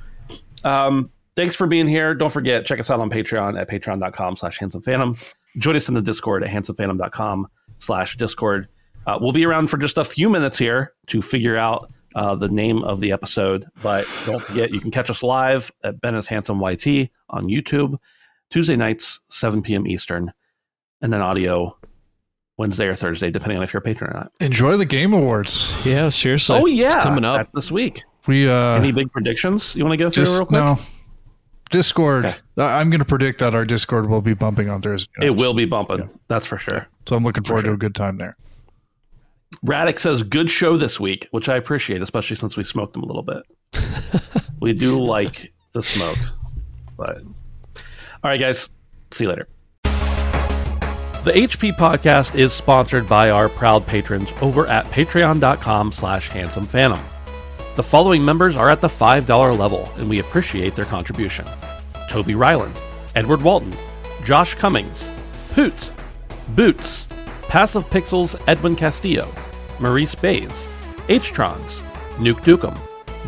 Um, thanks for being here. Don't forget, check us out on Patreon at patreon.com slash handsomephantom. Join us in the Discord at handsomephantom.com slash Discord. Uh, we'll be around for just a few minutes here to figure out uh, the name of the episode. But don't forget, you can catch us live at Ben is Handsome YT on YouTube, Tuesday nights, 7 p.m. Eastern, and then audio Wednesday or Thursday, depending on if you're a patron or not. Enjoy the Game Awards. Yeah, seriously. Oh, yeah. It's coming up. That's this week. We uh, Any big predictions you want to go through just, real quick? No. Discord. Okay. I'm going to predict that our Discord will be bumping on Thursday. It will be bumping. Yeah. That's for sure. So I'm looking forward sure. to a good time there. Radix says good show this week, which I appreciate, especially since we smoked them a little bit. we do like the smoke, but all right, guys, see you later. The HP podcast is sponsored by our proud patrons over at patreon.com slash handsomephantom. The following members are at the $5 level, and we appreciate their contribution. Toby Ryland, Edward Walton, Josh Cummings, Hoot, Boots, Passive Pixels Edwin Castillo, Maurice Bays, H-Trons, Nuke Dukem,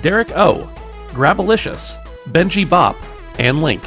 Derek O, Grabalicious, Benji Bop, and Link.